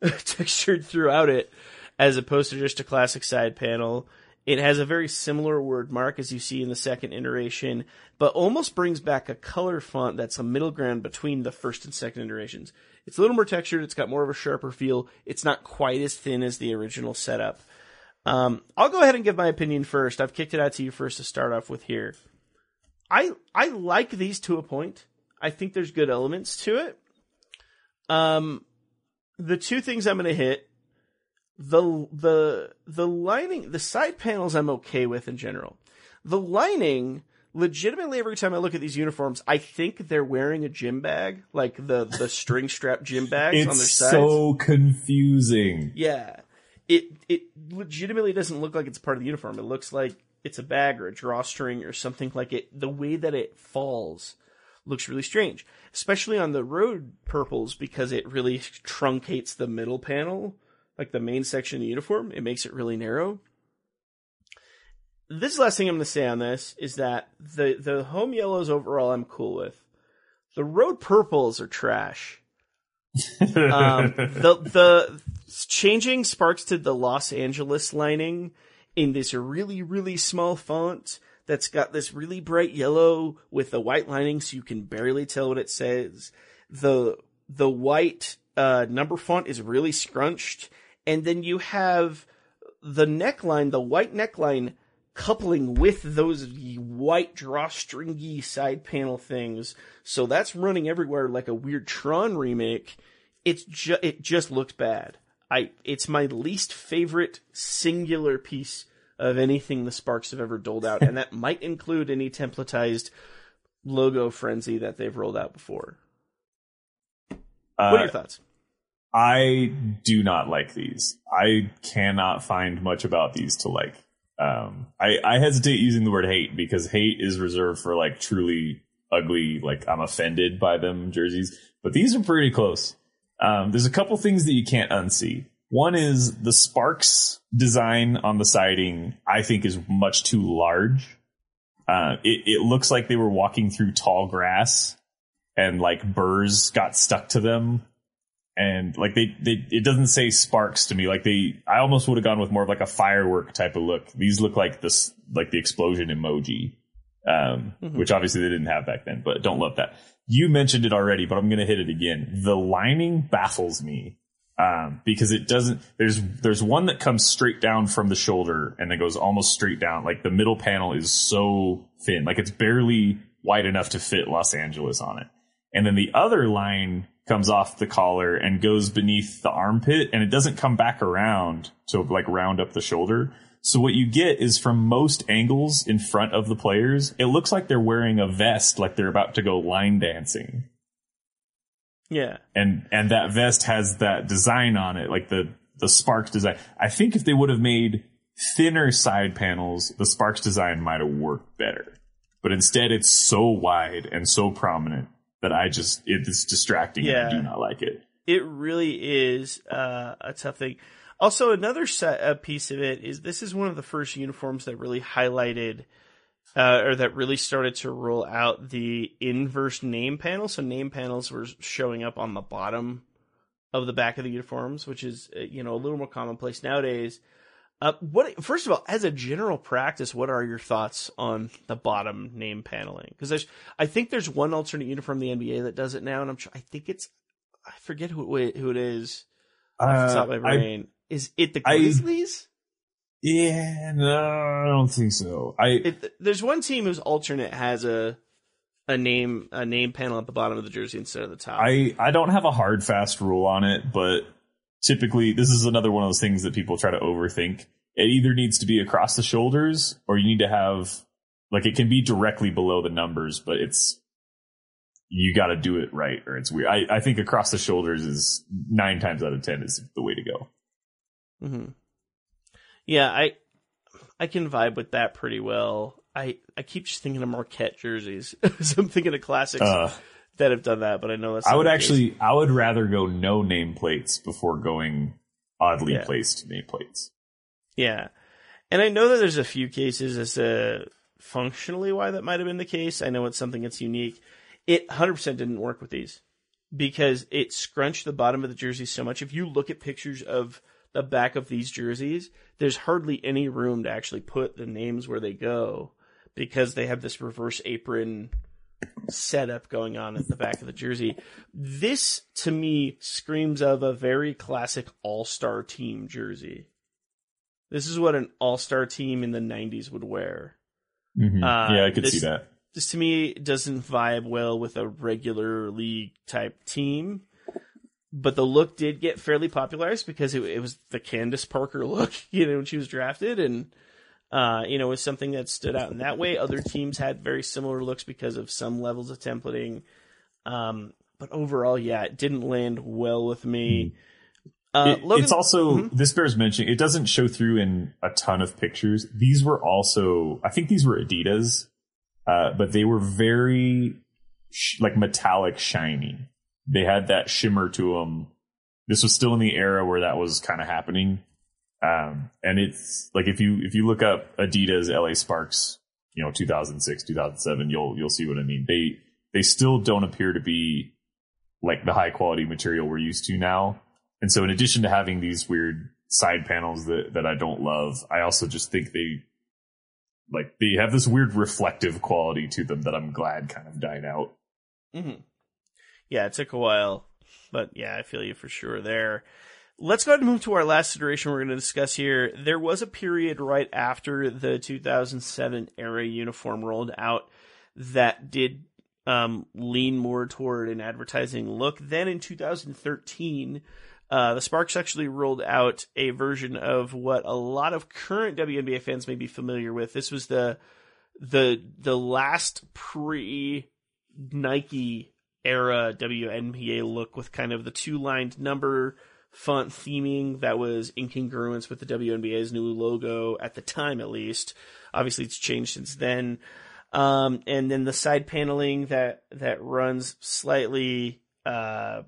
textured throughout it, as opposed to just a classic side panel. It has a very similar word mark as you see in the second iteration, but almost brings back a color font that's a middle ground between the first and second iterations. It's a little more textured. It's got more of a sharper feel. It's not quite as thin as the original setup. Um, I'll go ahead and give my opinion first. I've kicked it out to you first to start off with here. I I like these to a point. I think there's good elements to it. Um, the two things I'm going to hit the the the lining the side panels I'm okay with in general. The lining legitimately every time I look at these uniforms, I think they're wearing a gym bag, like the the string strap gym bags on their It's sides. so confusing. Yeah. It it legitimately doesn't look like it's part of the uniform. It looks like it's a bag or a drawstring or something like it. The way that it falls looks really strange, especially on the road purples because it really truncates the middle panel, like the main section of the uniform. It makes it really narrow. This last thing I'm going to say on this is that the the home yellows overall I'm cool with. The road purples are trash um, the the changing sparks to the Los Angeles lining in this really really small font that's got this really bright yellow with the white lining, so you can barely tell what it says. the The white uh, number font is really scrunched, and then you have the neckline, the white neckline coupling with those white drawstringy side panel things. So that's running everywhere like a weird Tron remake. It's ju- it just looks bad. I it's my least favorite singular piece of anything the Sparks have ever doled out, and that might include any templatized logo frenzy that they've rolled out before. What are Uh, your thoughts? I do not like these. I cannot find much about these to like. Um, I, I hesitate using the word hate because hate is reserved for like truly ugly, like I'm offended by them jerseys. But these are pretty close. Um, there's a couple things that you can't unsee. One is the Sparks design on the siding, I think is much too large. Uh, it, it looks like they were walking through tall grass and like burrs got stuck to them and like they, they it doesn't say sparks to me. Like they i almost would have gone with more of like a firework type of look. These look like this like the explosion emoji um which obviously they didn't have back then but don't love that. You mentioned it already but i'm gonna hit it again. The lining baffles me um because it doesn't there's there's one that comes straight down from the shoulder and then goes almost straight down. Like the middle panel is so thin. Like it's barely wide enough to fit los angeles on it. And then the other line comes off the collar and goes beneath the armpit and it doesn't come back around to like round up the shoulder. So what you get is from most angles in front of the players, it looks like they're wearing a vest like they're about to go line dancing. Yeah. And and that vest has that design on it, like the the Sparks design. I think if they would have made thinner side panels, the Sparks design might have worked better. But instead it's so wide and so prominent that I just it's distracting and I do not like it. It really is uh, a tough thing. Also, another set, uh, piece of it is this is one of the first uniforms that really highlighted, uh, or that really started to roll out the inverse name panel. So name panels were showing up on the bottom of the back of the uniforms, which is uh, you know a little more commonplace nowadays. Uh, what first of all, as a general practice, what are your thoughts on the bottom name paneling? Because I think there's one alternate uniform in the NBA that does it now, and I'm, I think it's I forget who it, who it is. off the top of Uh, my I- brain. Is it the I- Grizzlies? yeah, no, I don't think so. I It, there's one team whose alternate has a a name a name panel at the bottom of the jersey instead of the top. I I don't have a hard fast rule on it, but typically this is another one of those things that people try to overthink. It either needs to be across the shoulders or you need to have like it can be directly below the numbers, but it's you got to do it right or it's weird. I, I think across the shoulders is nine times out of ten is the way to go. hmm Yeah, I I can vibe with that pretty well. I, I keep just thinking of Marquette jerseys. so I'm thinking of classics Uh, that have done that, but I know that's I would the case. actually I would rather go no nameplates before going oddly Yeah. placed nameplates. Yeah. And I know that there's a few cases as to functionally why that might have been the case. I know it's something that's unique. It 100% didn't work with these because it scrunched the bottom of the jersey so much. If you look at pictures of the back of these jerseys, there's hardly any room to actually put the names where they go because they have this reverse apron setup going on at the back of the jersey. This to me screams of a very classic all-star team jersey. This is what an all-star team in the 90s would wear. Mhm. Uh, yeah, I could this- see that. This to me doesn't vibe well with a regular league type team. But the look did get fairly popularized because it, it was the Candace Parker look, you know, when she was drafted, and uh, you know, it was something that stood out in that way. Other teams had very similar looks because of some levels of templating. Um, but overall, yeah, it didn't land well with me. Uh, It- Logan- it's also Mhm. this bears mentioning. It doesn't show through in a ton of pictures. These were also, I think these were Adidas, uh, but they were very sh- like metallic, shiny. They had that shimmer to them. This was still in the era where that was kind of happening, um, and it's like if you if you look up Adidas LA Sparks, you know, 2006, 2007, you'll you'll see what I mean. They they still don't appear to be like the high quality material we're used to now. And so in addition to having these weird side panels that, that I don't love, I also just think they like they have this weird reflective quality to them that I'm glad kind of died out. hmm Yeah, it took a while, but yeah, I feel you for sure there. Let's go ahead and move to our last iteration we're going to discuss here. There was a period right after the 2007 era uniform rolled out that did um, lean more toward an advertising look. Then in 2013, uh, the Sparks actually rolled out a version of what a lot of current WNBA fans may be familiar with. This was the the the last pre Nike era WNBA look with kind of the two lined number font theming that was in congruence with the WNBA's new logo at the time, at least. Obviously, it's changed since then. Um, and then the side paneling that that runs slightly uh,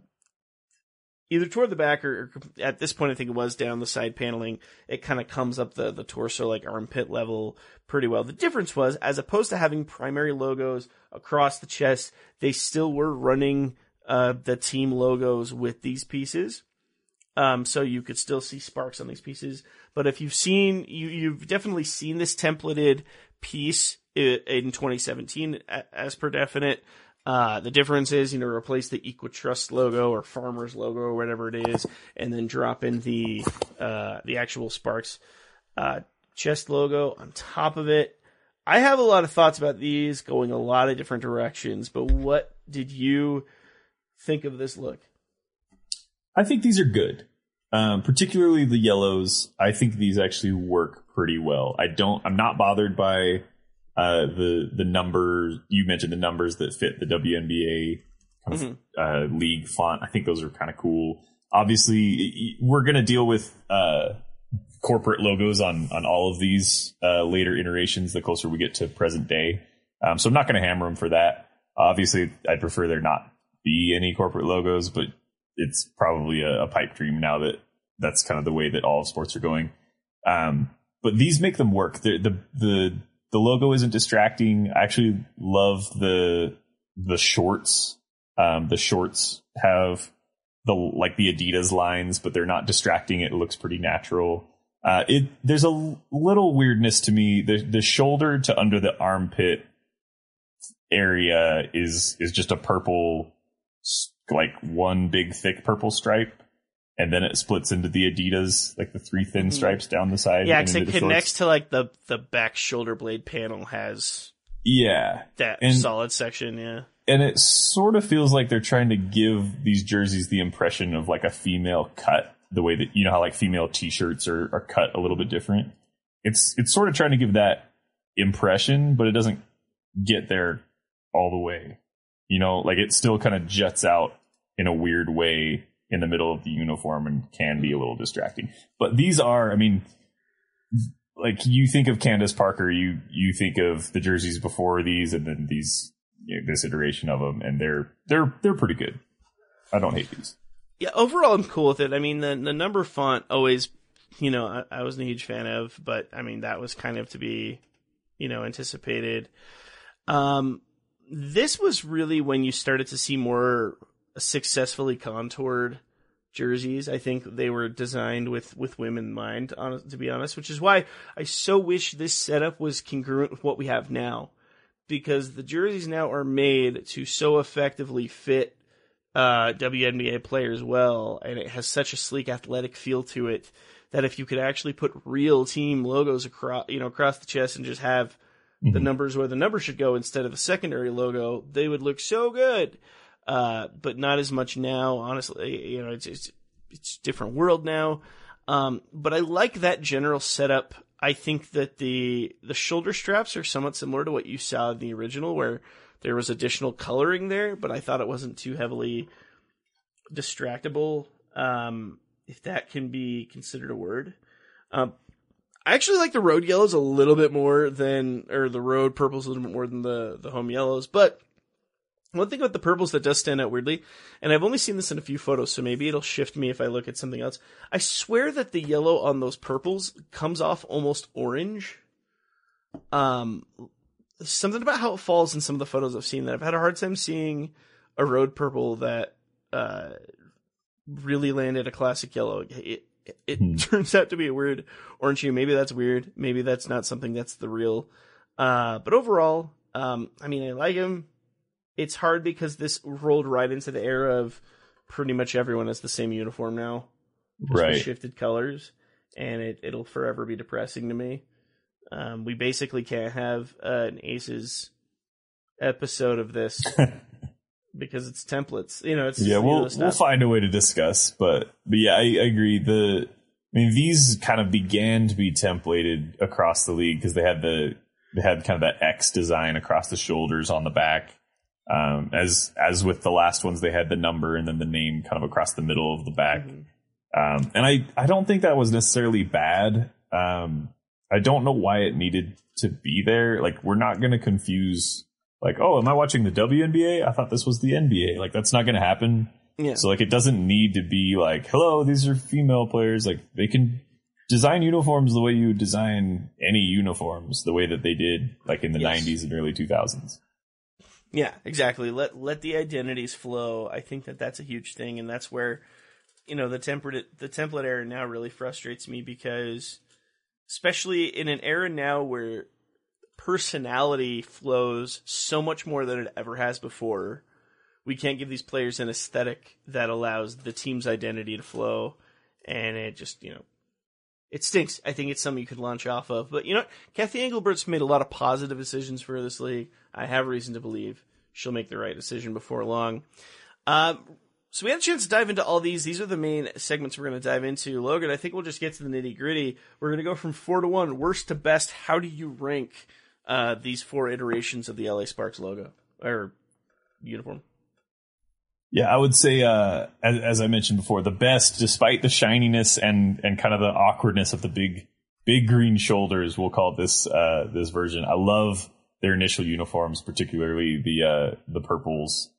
either toward the back or, or at this point, I think it was down the side paneling. It kind of comes up the the torso like armpit level pretty well. The difference was, as opposed to having primary logos across the chest, they still were running uh, the team logos with these pieces. Um, so you could still see sparks on these pieces. But if you've seen, you, you've definitely seen this templated piece in 2017 as per definite. Uh, the difference is, you know, replace the Equitrust logo or Farmers logo or whatever it is, and then drop in the, uh, the actual Sparks, uh, chest logo on top of it. I have a lot of thoughts about these going a lot of different directions, but what did you think of this look? I think these are good. Um, particularly the yellows. I think these actually work pretty well. I don't, I'm not bothered by, uh, the, the numbers, you mentioned the numbers that fit the WNBA kind of, uh, league font. I think those are kind of cool. Obviously, we're going to deal with, uh, corporate logos on, on all of these, uh, later iterations the closer we get to present day. Um, so I'm not going to hammer them for that. Obviously, I'd prefer there not be any corporate logos, but it's probably a, a pipe dream now that that's kind of the way that all sports are going. Um, but these make them work. The, the the the logo isn't distracting. I actually love the the shorts. Um, the shorts have the like the Adidas lines, but they're not distracting. It looks pretty natural. Uh, it there's a little weirdness to me. The the shoulder to under the armpit area is is just a purple like one big thick purple stripe and then it splits into the Adidas, like the three thin mhm. stripes down the side. Yeah, and because it connects shorts. to like the the back shoulder blade panel has Yeah, that And- solid section. Yeah. and it sort of feels like they're trying to give these jerseys the impression of like a female cut the way that you know how like female t-shirts are, are cut a little bit different it's it's sort of trying to give that impression but it doesn't get there all the way you know like it still kind of juts out in a weird way in the middle of the uniform and can be a little distracting but these are i mean like you think of Candace Parker, you you think of the jerseys before these, and then these you know, this iteration of them, and they're they're they're pretty good. I don't hate these. Yeah, overall, I'm cool with it. I mean, the the number font always, you know, I, I wasn't a huge fan of, but I mean, that was kind of to be, you know, anticipated. Um, this was really when you started to see more successfully contoured jerseys. I think they were designed with with women in mind, to be honest, which is why I so wish this setup was congruent with what we have now, because the jerseys now are made to so effectively fit uh, WNBA players well, and it has such a sleek, athletic feel to it that if you could actually put real team logos across, you know, across the chest and just have the numbers where the number should go instead of the secondary logo, they would look so good. Uh, but not as much now, honestly. You know, it's it's it's a different world now. Um, but I like that general setup. I think that the the shoulder straps are somewhat similar to what you saw in the original, where there was additional coloring there, but I thought it wasn't too heavily distractible, um, if that can be considered a word. Um, I actually like the road yellows a little bit more than, or the road purples a little bit more than the the home yellows. But one thing about the purples that does stand out weirdly, and I've only seen this in a few photos, so maybe it'll shift me if I look at something else. I swear that the yellow on those purples comes off almost orange. Um, something about how it falls in some of the photos I've seen that I've had a hard time seeing a road purple that uh, really landed a classic yellow. It, it, it turns out to be a weird orange hue. Maybe that's weird. Maybe that's not something that's the real. Uh, but overall, um, I mean, I like him. It's hard because this rolled right into the era of pretty much everyone has the same uniform now, Right. shifted colors, and it it'll forever be depressing to me. Um, we basically can't have uh, an Aces episode of this because it's templates. You know, it's Yeah, we'll we'll find a way to discuss, but but yeah, I, I agree. The I mean, these kind of began to be templated across the league because they had the they had kind of that X design across the shoulders on the back. Um, as as with the last ones, they had the number and then the name kind of across the middle of the back. Um, and I I don't think that was necessarily bad. Um, I don't know why it needed to be there. Like, we're not going to confuse. Like, oh, am I watching the WNBA? I thought this was the NBA. Like, that's not going to happen. Yeah. So like it doesn't need to be like, hello, these are female players. Like they can design uniforms the way you would design any uniforms, the way that they did like in the Yes. 90s and early 2000s. Yeah, exactly. Let let the identities flow. I think that that's a huge thing, and that's where you know the template the template era now really frustrates me because, especially in an era now where personality flows so much more than it ever has before, we can't give these players an aesthetic that allows the team's identity to flow, and it just you know it stinks. I think it's something you could launch off of. But you know. Cathy Engelbert's made a lot of positive decisions for this league. I have reason to believe she'll make the right decision before long. Um, so we had a chance to dive into all these. These are the main segments we're going to dive into. Logan, I think we'll just get to the nitty gritty. We're going to go from four to one, worst to best. How do you rank uh, these four iterations of the LA Sparks logo or uniform? Yeah, I would say, uh, as, as I mentioned before, the best, despite the shininess and, and kind of the awkwardness of the big, big green shoulders, we'll call this, uh, this version. I love their initial uniforms, particularly the, uh, the purples.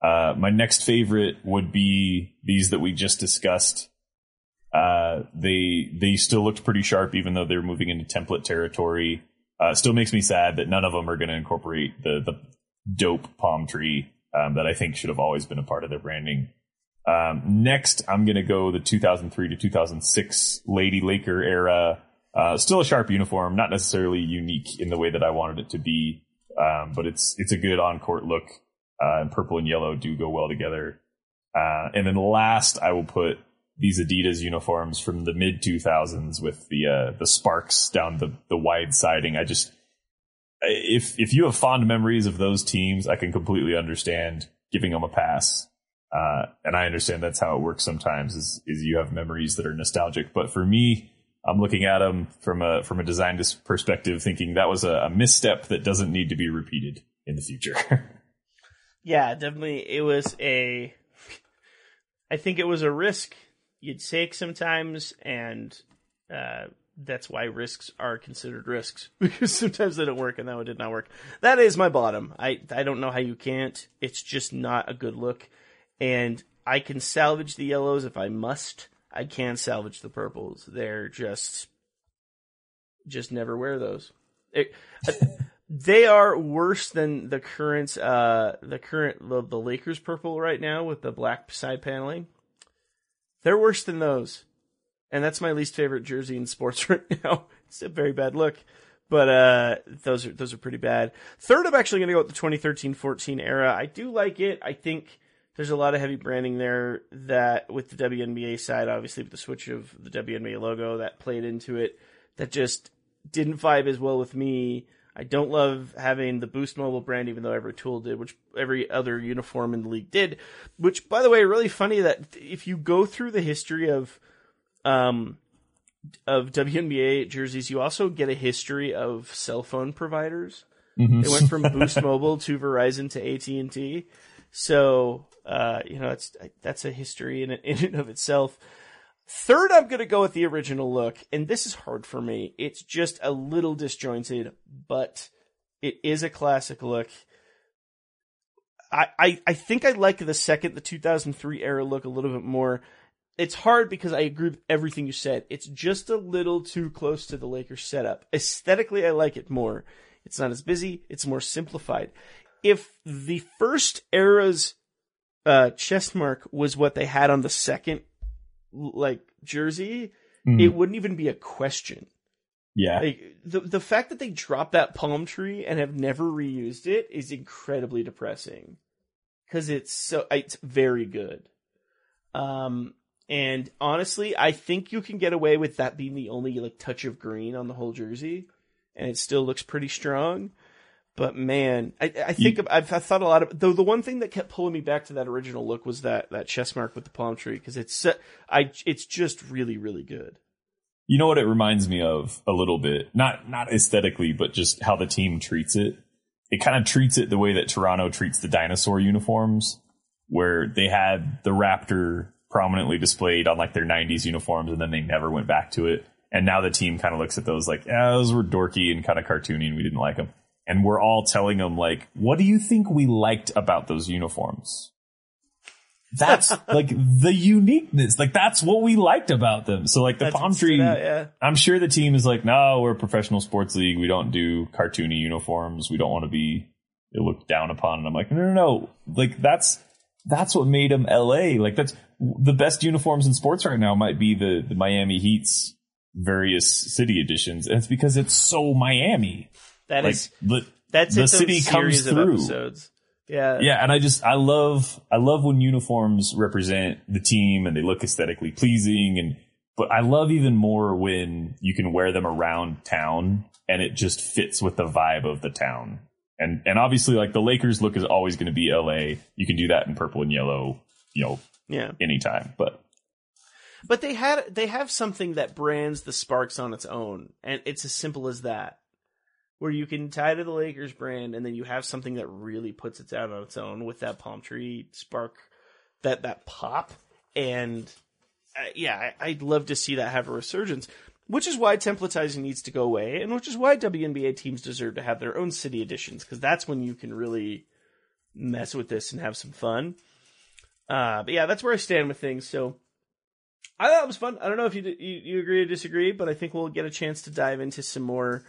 Uh, my next favorite would be these that we just discussed. Uh, they, they still looked pretty sharp, even though they're moving into template territory. Uh, still makes me sad that none of them are going to incorporate the, the dope palm tree um, that I think should have always been a part of their branding. Um, next, I'm going to go the 2003 to 2006 Lady Laker era. Uh, still a sharp uniform, not necessarily unique in the way that I wanted it to be, um, but it's it's a good on court look. Uh, and purple and yellow do go well together. Uh, and then last, I will put these Adidas uniforms from the mid 2000s with the uh, the sparks down the the wide siding. I just if if you have fond memories of those teams, I can completely understand giving them a pass. Uh, and I understand that's how it works sometimes is, is you have memories that are nostalgic. But for me, I'm looking at them from a, from a design perspective, thinking that was a, a misstep that doesn't need to be repeated in the future. Yeah, definitely. It was a. I think it was a risk you'd take sometimes, and uh, that's why risks are considered risks because sometimes they don't work, and that one did not work. That is my bottom. I I don't know how you can't. It's just not a good look, and I can salvage the yellows if I must. I can salvage the purples. They're just just never wear those. It, they are worse than the current uh the current the, the Lakers purple right now with the black side paneling. They're worse than those. And that's my least favorite jersey in sports right now. It's a very bad look. But uh those are those are pretty bad. Third I'm actually gonna go with the 2013-14 era. I do like it. I think there's a lot of heavy branding there that with the WNBA side, obviously with the switch of the WNBA logo that played into it, that just didn't vibe as well with me. I don't love having the Boost Mobile brand, even though every tool did, which every other uniform in the league did. Which, by the way, really funny that if you go through the history of, um, of WNBA jerseys, you also get a history of cell phone providers. It went from Boost Mobile to Verizon to AT and T. So, uh, you know, that's that's a history in in and of itself. Third, I'm going to go with the original look, and this is hard for me. It's just a little disjointed, but it is a classic look. I, I, I think I like the second, the 2003 era look a little bit more. It's hard because I agree with everything you said. It's just a little too close to the Lakers setup. Aesthetically, I like it more. It's not as busy. It's more simplified. If the first era's uh, chest mark was what they had on the second like jersey, it wouldn't even be a question. yeah. Like the the fact that they dropped that palm tree and have never reused it is incredibly depressing because it's so it's very good. Um, and honestly, I think you can get away with that being the only like touch of green on the whole jersey, and it still looks pretty strong. But man, I, I think I've, I've thought a lot of though. The one thing that kept pulling me back to that original look was that that chest mark with the palm tree because it's I it's just really really good. You know what it reminds me of a little bit? Not not aesthetically, but just how the team treats it. It kind of treats it the way that Toronto treats the dinosaur uniforms, where they had the raptor prominently displayed on like their 90s uniforms and then they never went back to it. And now the team kind of looks at those like, yeah, those were dorky and kind of cartoony and we didn't like them. And we're all telling them like, what do you think we liked about those uniforms? That's like the uniqueness. Like that's what we liked about them. So like the That's palm tree, out, yeah. I'm sure the team is like, no, we're a professional sports league. We don't do cartoony uniforms. We don't want to be looked down upon. And I'm like, no, no, no. Like that's that's what made them LA. Like that's the best uniforms in sports right now. Might be the the Miami Heat's various city editions, and it's because it's so Miami. That Like is the that's the city comes series of through. episodes. Yeah, Yeah, and I just I love I love when uniforms represent the team and they look aesthetically pleasing and but I love even more when you can wear them around town and it just fits with the vibe of the town. And and obviously like the Lakers look is always going to be LA. You can do that in purple and yellow, you know, yeah. anytime. But But they had they have something that brands the Sparks on its own, and it's as simple as that. Where you can tie to the Lakers brand, and then you have something that really puts it out on its own with that palm tree spark, that that pop, and uh, yeah, I, I'd love to see that have a resurgence. Which is why templatizing needs to go away, and which is why WNBA teams deserve to have their own city editions, because that's when you can really mess with this and have some fun. Uh, but yeah, that's where I stand with things. So I thought it was fun. I don't know if you, you you agree or disagree, but I think we'll get a chance to dive into some more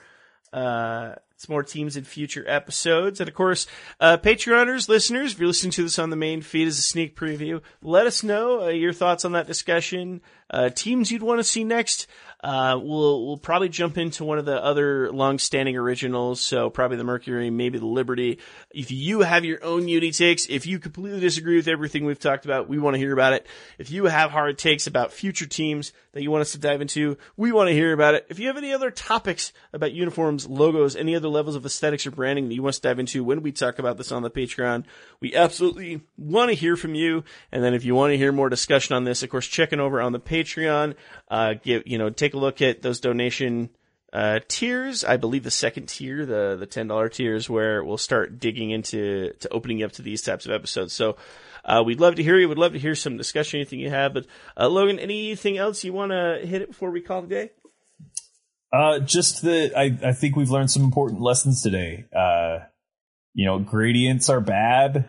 uh It's more teams in future episodes. And of course, uh, Patreoners, listeners, if you're listening to this on the main feed as a sneak preview, let us know uh, your thoughts on that discussion, uh, teams you'd want to see next. Uh, we'll we'll probably jump into one of the other long-standing originals, so probably the Mercury, maybe the Liberty. If you have your own uni takes, if you completely disagree with everything we've talked about, we want to hear about it. If you have hard takes about future teams that you want us to dive into, we want to hear about it. If you have any other topics about uniforms, logos, any other levels of aesthetics or branding that you want us to dive into when we talk about this on the Patreon, we absolutely want to hear from you. And then if you want to hear more discussion on this, of course, checking over on the Patreon, uh, give, you know, take a look at those donation, uh, tiers. I believe the second tier, the, the $10 tier is where we'll start digging into, to opening up to these types of episodes. So, uh, we'd love to hear you. We'd love to hear some discussion, anything you have. But, uh, Logan, anything else you want to hit it before we call the day? Uh, just that I, I think we've learned some important lessons today. Uh, you know, gradients are bad.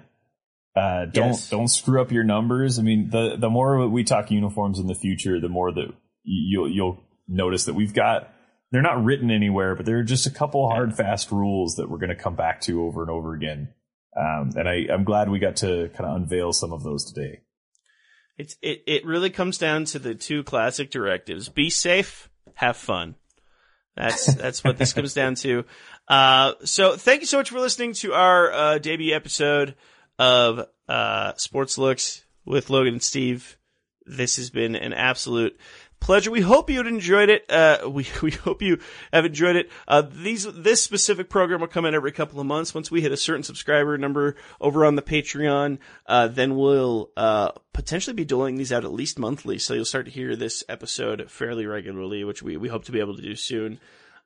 Uh, don't Yes. don't screw up your numbers. I mean, the the more we talk uniforms in the future, the more that you'll you'll notice that we've got they're not written anywhere, but there are just a couple hard fast rules that we're going to come back to over and over again. Um, and I, I'm glad we got to kind of unveil some of those today. It's it, it really comes down to the two classic directives: be safe, have fun. That's that's what this comes down to. Uh, so thank you so much for listening to our uh, debut episode of uh, Sports Looks with Logan and Steve. This has been an absolute pleasure. We hope you enjoyed it. Uh, we we hope you have enjoyed it. Uh, these this specific program will come in every couple of months. Once we hit a certain subscriber number over on the Patreon, uh, then we'll uh, potentially be doling these out at least monthly. So you'll start to hear this episode fairly regularly, which we we hope to be able to do soon.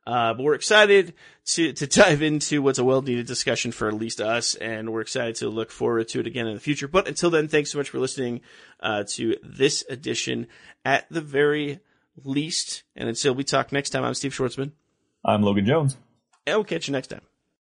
Uh, but we're excited to, to dive into what's a well needed discussion for at least us, and we're excited to look forward to it again in the future. But until then, thanks so much for listening uh, to this edition at the very least. And until we talk next time, I'm Steve Schwartzman, I'm Logan Jones. and we'll catch you next time.